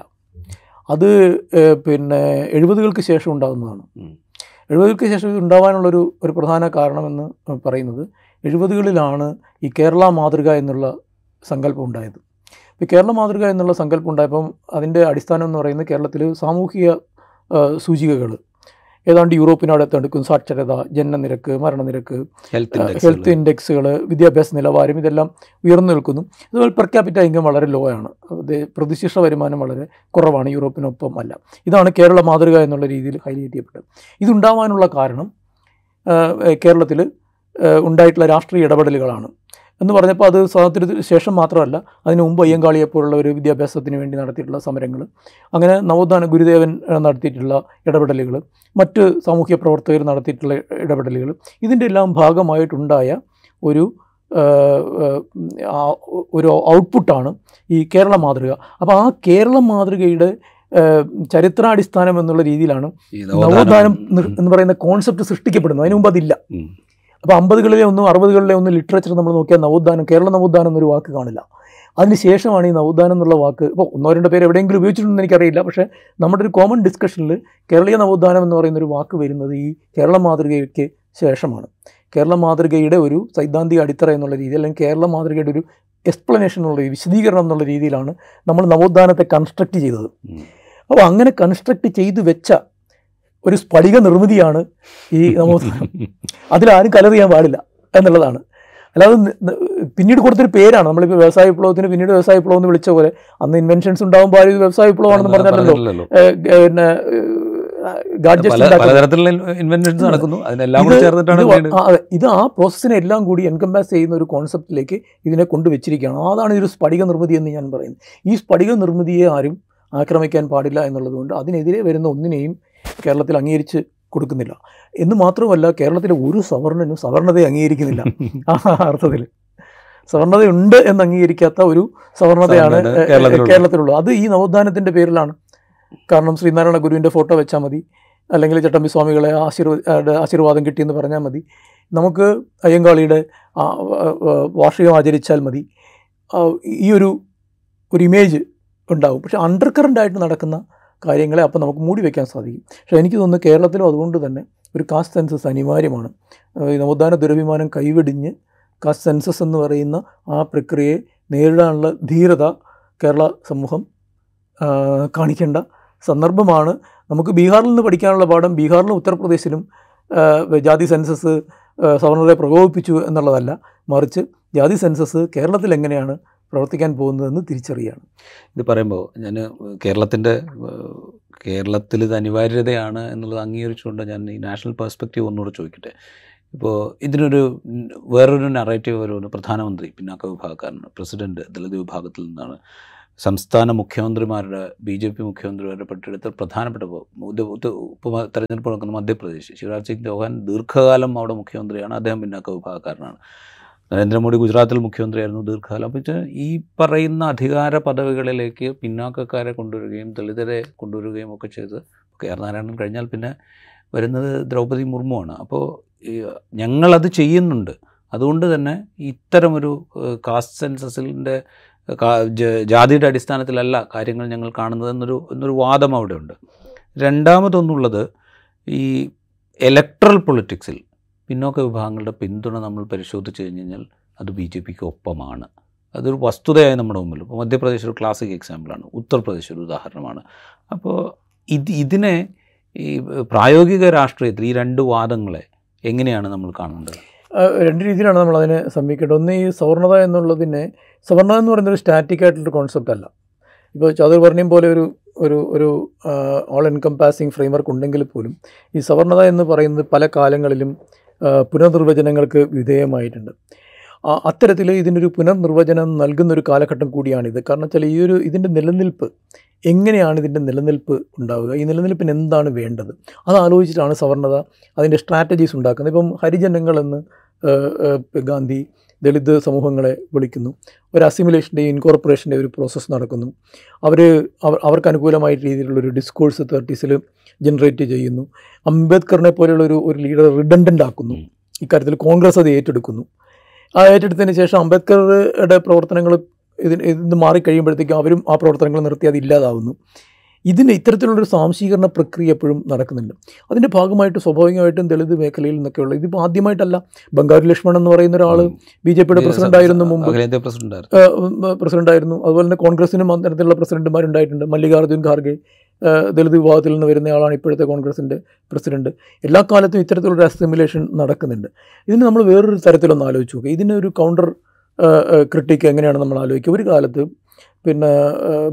അത് പിന്നെ എഴുപതുകൾക്ക് ശേഷം ഉണ്ടാകുന്നതാണ്. എഴുപതുകൾക്ക് ശേഷം ഇത് ഉണ്ടാവാനുള്ളൊരു ഒരു പ്രധാന കാരണമെന്ന് പറയുന്നത് എഴുപതുകളിലാണ് ഈ കേരള മാതൃക എന്നുള്ള സങ്കല്പം ഉണ്ടായത്. ഇപ്പോൾ കേരള മാതൃക എന്നുള്ള സങ്കല്പം ഉണ്ടായപ്പം അതിന്റെ അടിസ്ഥാനം എന്ന് പറയുന്നത് കേരളത്തിൽ സാമൂഹിക സൂചികകൾ ഏതാണ്ട് യൂറോപ്പിനോട് യൂറോപ്പിനടുത്തെടുക്കും സാക്ഷരത ജനനനിരക്ക് മരണനിരക്ക് ഹെൽത്ത് ഇൻഡെക്സുകൾ വിദ്യാഭ്യാസ നിലവാരം ഇതെല്ലാം ഉയർന്നു നിൽക്കുന്നു. അതുപോലെ പെർ ക്യാപിറ്റ ഇൻകം വളരെ ലോ ആണ്. അത് പ്രതിശിഷ്ട വരുമാനം വളരെ കുറവാണ് യൂറോപ്പിനൊപ്പം അല്ല. ഇതാണ് കേരള മാതൃക എന്നുള്ള രീതിയിൽ ഹൈലൈറ്റ് ചെയ്യപ്പെട്ടത്. ഇതുണ്ടാവാനുള്ള കാരണം കേരളത്തിൽ ഉണ്ടായിട്ടുള്ള രാഷ്ട്രീയ ഇടപെടലുകളാണ്. എന്ന് പറഞ്ഞപ്പോൾ അത് സ്വാതന്ത്ര്യത്തിന് ശേഷം മാത്രമല്ല അതിനു മുമ്പ് അയ്യങ്കാളിയെപ്പോലുള്ള ഒരു വിദ്യാഭ്യാസത്തിന് വേണ്ടി നടത്തിയിട്ടുള്ള സമരങ്ങൾ അങ്ങനെ നവോത്ഥാന ഗുരുദേവൻ നടത്തിയിട്ടുള്ള ഇടപെടലുകൾ മറ്റ് സാമൂഹ്യ പ്രവർത്തകർ നടത്തിയിട്ടുള്ള ഇടപെടലുകൾ ഇതിന്റെ എല്ലാം ഭാഗമായിട്ടുണ്ടായ ഒരു ഒരു ഔട്ട്പുട്ടാണ് ഈ കേരള മാതൃക. അപ്പോൾ ആ കേരള മാതൃകയുടെ ചരിത്രാടിസ്ഥാനം എന്നുള്ള രീതിയിലാണ് നവോത്ഥാനം. എന്ന് പറയുന്ന കോൺസെപ്റ്റ് സൃഷ്ടിക്കപ്പെടുന്നത്. അതിനു മുമ്പ് അതില്ല. അപ്പോൾ അമ്പതുകളിലെ ഒന്നും അറുപതുകളിലെ ഒന്നും ലിറ്ററേച്ചർ നമ്മൾ നോക്കിയാൽ നവോത്ഥാനം കേരള നവോത്ഥാനം എന്നൊരു വാക്ക് കാണില്ല. അതിനുശേഷമാണ് ഈ നവോത്ഥാനം എന്നുള്ള വാക്ക് ഇപ്പോൾ ഒന്നോ രണ്ടോ പേര് എവിടെയെങ്കിലും ഉപയോഗിച്ചിട്ടുണ്ടെന്ന് എനിക്കറിയില്ല. പക്ഷേ നമ്മുടെ ഒരു കോമൺ ഡിസ്കഷനിൽ കേരളീയ നവോത്ഥാനം എന്ന് പറയുന്ന ഒരു വാക്ക് വരുന്നത് ഈ കേരള മാതൃകയ്ക്ക് ശേഷമാണ്. കേരള മാതൃകയുടെ ഒരു സൈദ്ധാന്തിക അടിത്തറ എന്നുള്ള രീതി അല്ലെങ്കിൽ കേരള മാതൃകയുടെ ഒരു എക്സ്പ്ലനേഷൻ എന്നുള്ള രീതി വിശദീകരണം എന്നുള്ള രീതിയിലാണ് നമ്മൾ നവോത്ഥാനത്തെ കൺസ്ട്രക്റ്റ് ചെയ്തത്. അപ്പോൾ അങ്ങനെ കൺസ്ട്രക്റ്റ് ചെയ്തു വെച്ച ഒരു സ്ഫടിക നിർമ്മിതിയാണ് ഈ നമോസ്കാരം അതിലാരും കലറിയാൻ പാടില്ല എന്നുള്ളതാണ്. അല്ലാതെ പിന്നീട് കൊടുത്തൊരു പേരാണ്. നമ്മളിപ്പോൾ വ്യവസായ വിപ്ലവത്തിന് പിന്നീട് വ്യവസായ വിപ്ലവം എന്ന് വിളിച്ച പോലെ അന്ന് ഇൻവെൻഷൻസ് ഉണ്ടാകുമ്പോൾ ആരും ഒരു വ്യവസായ വിപ്ലവമാണെന്ന് പറഞ്ഞല്ലോ പിന്നെ ഇൻവെൻഷൻസ് നടക്കുന്നു. അതിനെല്ലാം കൂടി ചേർന്നിട്ടാണ്. ഇത് ആ പ്രോസസ്സിനെ എല്ലാം കൂടി എൻകംപാസ് ചെയ്യുന്ന ഒരു കോൺസെപ്റ്റിലേക്ക് ഇതിനെ കൊണ്ടുവച്ചിരിക്കുകയാണ്. അതാണ് ഇതൊരു സ്ഫടിക നിർമ്മിതി എന്ന് ഞാൻ പറയുന്നത്. ഈ സ്ഫടിക നിർമ്മിതിയെ ആരും ആക്രമിക്കാൻ പാടില്ല എന്നുള്ളതുകൊണ്ട് അതിനെതിരെ വരുന്ന ഒന്നിനെയും കേരളത്തിൽ അംഗീകരിച്ച് കൊടുക്കുന്നില്ല. എന്ന് മാത്രമല്ല കേരളത്തിലെ ഒരു സവർണനും സവർണതയെ അംഗീകരിക്കുന്നില്ല. ആ അർത്ഥത്തിൽ സവർണതയുണ്ട് എന്ന് അംഗീകരിക്കാത്ത ഒരു സവർണതയാണ് സവർണത കേരളത്തിലുള്ളത്. അത് ഈ നവോത്ഥാനത്തിന്റെ പേരിലാണ്. കാരണം ശ്രീനാരായണ ഗുരുവിന്റെ ഫോട്ടോ വെച്ചാൽ മതി. അല്ലെങ്കിൽ ചട്ടമ്പി സ്വാമികളെ ആശീർവാദ ആശീർവാദം കിട്ടിയെന്ന് പറഞ്ഞാൽ മതി. നമുക്ക് അയ്യങ്കാളിയുടെ വാർഷികം ആചരിച്ചാൽ മതി. ഈ ഒരു ഒരു ഇമേജ് ഉണ്ടാവും. പക്ഷെ അണ്ടർ കറന്റ് ആയിട്ട് നടക്കുന്ന കാര്യങ്ങളെ അപ്പോൾ നമുക്ക് മൂടി വയ്ക്കാൻ സാധിക്കും. പക്ഷേ എനിക്ക് തോന്നുന്നു കേരളത്തിലും അതുകൊണ്ട് തന്നെ ഒരു കാസ്റ്റ് സെൻസസ് അനിവാര്യമാണ്. നവോത്ഥാന ദുരഭിമാനം കൈവെടിഞ്ഞ് കാസ്റ്റ് സെൻസസ് എന്ന് പറയുന്ന ആ പ്രക്രിയയെ നേരിടാനുള്ള ധീരത കേരള സമൂഹം കാണിക്കേണ്ട സന്ദർഭമാണ്. നമുക്ക് ബീഹാറിൽ നിന്ന് പഠിക്കാനുള്ള പാഠം ബീഹാറിലും ഉത്തർപ്രദേശിലും ജാതി സെൻസസ് സവർണരെ പ്രകോപിപ്പിച്ചു എന്നുള്ളതല്ല. മറിച്ച് ജാതി സെൻസസ് കേരളത്തിൽ എങ്ങനെയാണ് പ്രവർത്തിക്കാൻ പോകുന്നതെന്ന് തിരിച്ചറിയാണ്. ഇത് പറയുമ്പോൾ ഞാൻ കേരളത്തിന്റെ കേരളത്തിൽ ഇത് അനിവാര്യതയാണ് എന്നുള്ളത് അംഗീകരിച്ചുകൊണ്ട് ഞാൻ ഈ നാഷണൽ പെർസ്പെക്റ്റീവ് ഒന്നുകൂടെ ചോദിക്കട്ടെ. ഇപ്പോൾ ഇതിനൊരു വേറൊരു നറേറ്റീവ് ഒരു പ്രധാനമന്ത്രി പിന്നാക്ക വിഭാഗക്കാരനാണ് പ്രസിഡന്റ് ദളിത് വിഭാഗത്തിൽ നിന്നാണ് സംസ്ഥാന മുഖ്യമന്ത്രിമാരുടെ ബി ജെ പി മുഖ്യമന്ത്രിമാരുടെ പട്ടിയെടുത്ത് പ്രധാനപ്പെട്ട ഉപ തെരഞ്ഞെടുപ്പ് നടക്കുന്ന മധ്യപ്രദേശ്. ശിവരാജ് സിംഗ് ചൗഹാൻ ദീർഘകാലം അവിടെ മുഖ്യമന്ത്രിയാണ് അദ്ദേഹം പിന്നാക്ക വിഭാഗക്കാരനാണ്. നരേന്ദ്രമോദി ഗുജറാത്തിൽ മുഖ്യമന്ത്രിയായിരുന്നു ദീർഘകാലം. അപ്പോൾ ഈ പറയുന്ന അധികാര പദവികളിലേക്ക് പിന്നാക്കക്കാരെ കൊണ്ടുവരികയും ദളിതരെ കൊണ്ടുവരികയും ഒക്കെ ചെയ്ത് കെ ആർ നാരായണൻ കഴിഞ്ഞാൽ പിന്നെ വരുന്നത് ദ്രൗപദി മുർമുവാണ് അപ്പോൾ ഞങ്ങളത് ചെയ്യുന്നുണ്ട്. അതുകൊണ്ട് തന്നെ ഇത്തരമൊരു കാസ്റ്റ് സെൻസസിന്റെ ജാതിയുടെ അടിസ്ഥാനത്തിലല്ല കാര്യങ്ങൾ ഞങ്ങൾ കാണുന്നത് എന്നൊരു എന്നൊരു വാദം അവിടെ ഉണ്ട് രണ്ടാമതൊന്നുള്ളത് ഈ ഇലക്ട്രൽ പൊളിറ്റിക്സിൽ പിന്നോക്ക വിഭാഗങ്ങളുടെ പിന്തുണ നമ്മൾ പരിശോധിച്ച് കഴിഞ്ഞ് കഴിഞ്ഞാൽ അത് ബി ജെ പിക്ക് ഒപ്പമാണ്. അതൊരു വസ്തുതയായി നമ്മുടെ മുമ്പിൽ. ഇപ്പോൾ മധ്യപ്രദേശ് ഒരു ക്ലാസിക് എക്സാമ്പിളാണ് ഉത്തർപ്രദേശ് ഒരു ഉദാഹരണമാണ്. അപ്പോൾ ഇത് ഇതിനെ ഈ പ്രായോഗിക രാഷ്ട്രീയത്തിൽ ഈ രണ്ട് വാദങ്ങളെ എങ്ങനെയാണ് നമ്മൾ കാണേണ്ടത്? രണ്ട് രീതിയിലാണ് നമ്മൾ അതിനെ സമീപിക്കേണ്ടത് ഒന്ന് ഈ സവർണത എന്നുള്ളതിനെ സവർണത എന്ന് പറയുന്നത് ഒരു സ്റ്റാറ്റിക് ആയിട്ടുള്ളൊരു കോൺസെപ്റ്റ് അല്ല. ഇപ്പോൾ ചതുർ വർണിയം പോലെ ഒരു ഒരു ഒരു ഓൾ എൻകംപാസിങ് ഫ്രെയിംവർക്ക് ഉണ്ടെങ്കിൽ പോലും ഈ സവർണത എന്ന് പറയുന്നത് പല കാലങ്ങളിലും പുനർനിർവചനങ്ങൾക്ക് വിധേയമായിട്ടുണ്ട്. അത്തരത്തിൽ ഇതിനൊരു പുനർനിർവചനം നൽകുന്നൊരു കാലഘട്ടം കൂടിയാണിത്. കാരണം വെച്ചാൽ ഈ ഒരു ഇതിന്റെ നിലനിൽപ്പ് എങ്ങനെയാണ് ഇതിന്റെ നിലനിൽപ്പ് ഉണ്ടാവുക? ഈ നിലനിൽപ്പിന് എന്താണ് വേണ്ടത്? അത് ആലോചിച്ചിട്ടാണ് സവർണത അതിന്റെ സ്ട്രാറ്റജീസ് ഉണ്ടാക്കുന്നത്. ഇപ്പം ഹരിജനങ്ങളെന്ന് ഗാന്ധി ദളിത് സമൂഹങ്ങളെ വിളിക്കുന്നു. ഒരു അസിമുലേഷന്റെയും ഇൻകോർപ്പറേഷന്റെ ഒരു പ്രോസസ്സ് നടക്കുന്നു. അവർ അവർക്ക് അനുകൂലമായ രീതിയിലുള്ളൊരു ഡിസ്കോഴ്സ് തേർട്ടീസിൽ ജനറേറ്റ് ചെയ്യുന്നു. അംബേദ്കറിനെ പോലെയുള്ള ഒരു ഒരു ലീഡർ റിഡൻഡന്റ് ആക്കുന്നു. ഇക്കാര്യത്തിൽ കോൺഗ്രസ് അത് ഏറ്റെടുക്കുന്നു. ആ ഏറ്റെടുത്തതിന് ശേഷം അംബേദ്കറുടെ പ്രവർത്തനങ്ങൾ ഇതിന് ഇത് മാറിക്കഴിയുമ്പോഴത്തേക്കും അവരും ആ പ്രവർത്തനങ്ങൾ നിർത്തി അത് ഇല്ലാതാവുന്നു. ഇതിന് ഇത്തരത്തിലുള്ളൊരു സാംശീകരണ പ്രക്രിയ എപ്പോഴും നടക്കുന്നുണ്ട്. അതിന്റെ ഭാഗമായിട്ട് സ്വാഭാവികമായിട്ടും ദളിത് മേഖലയിൽ നിന്നൊക്കെയുള്ള ഇതിപ്പോൾ ആദ്യമായിട്ടല്ല. ബംഗാരു ലക്ഷ്മൺ എന്ന് പറയുന്ന ഒരാൾ ബി ജെ പിയുടെ പ്രസിഡന്റ് ആയിരുന്നു മുമ്പ്. ആയിരുന്നു. അതുപോലെ തന്നെ കോൺഗ്രസിനും അത്തരത്തിലുള്ള പ്രസിഡന്റുമാരുണ്ടായിട്ടുണ്ട്. മല്ലികാർജുൻ ഖാർഗെ. ദളിത് വിഭാഗത്തിൽ നിന്ന് വരുന്നയാളാണ് ഇപ്പോഴത്തെ കോൺഗ്രസിന്റെ പ്രസിഡന്റ്. എല്ലാ കാലത്തും ഇത്തരത്തിലുള്ള അസിമുലേഷൻ നടക്കുന്നുണ്ട്. ഇതിന് നമ്മൾ വേറൊരു തരത്തിലൊന്ന് ആലോചിച്ച് നോക്കുക ഇതിനൊരു കൗണ്ടർ ക്രിട്ടിക്ക് എങ്ങനെയാണ് നമ്മൾ ആലോചിക്കുക. ഒരു കാലത്ത് പിന്നെ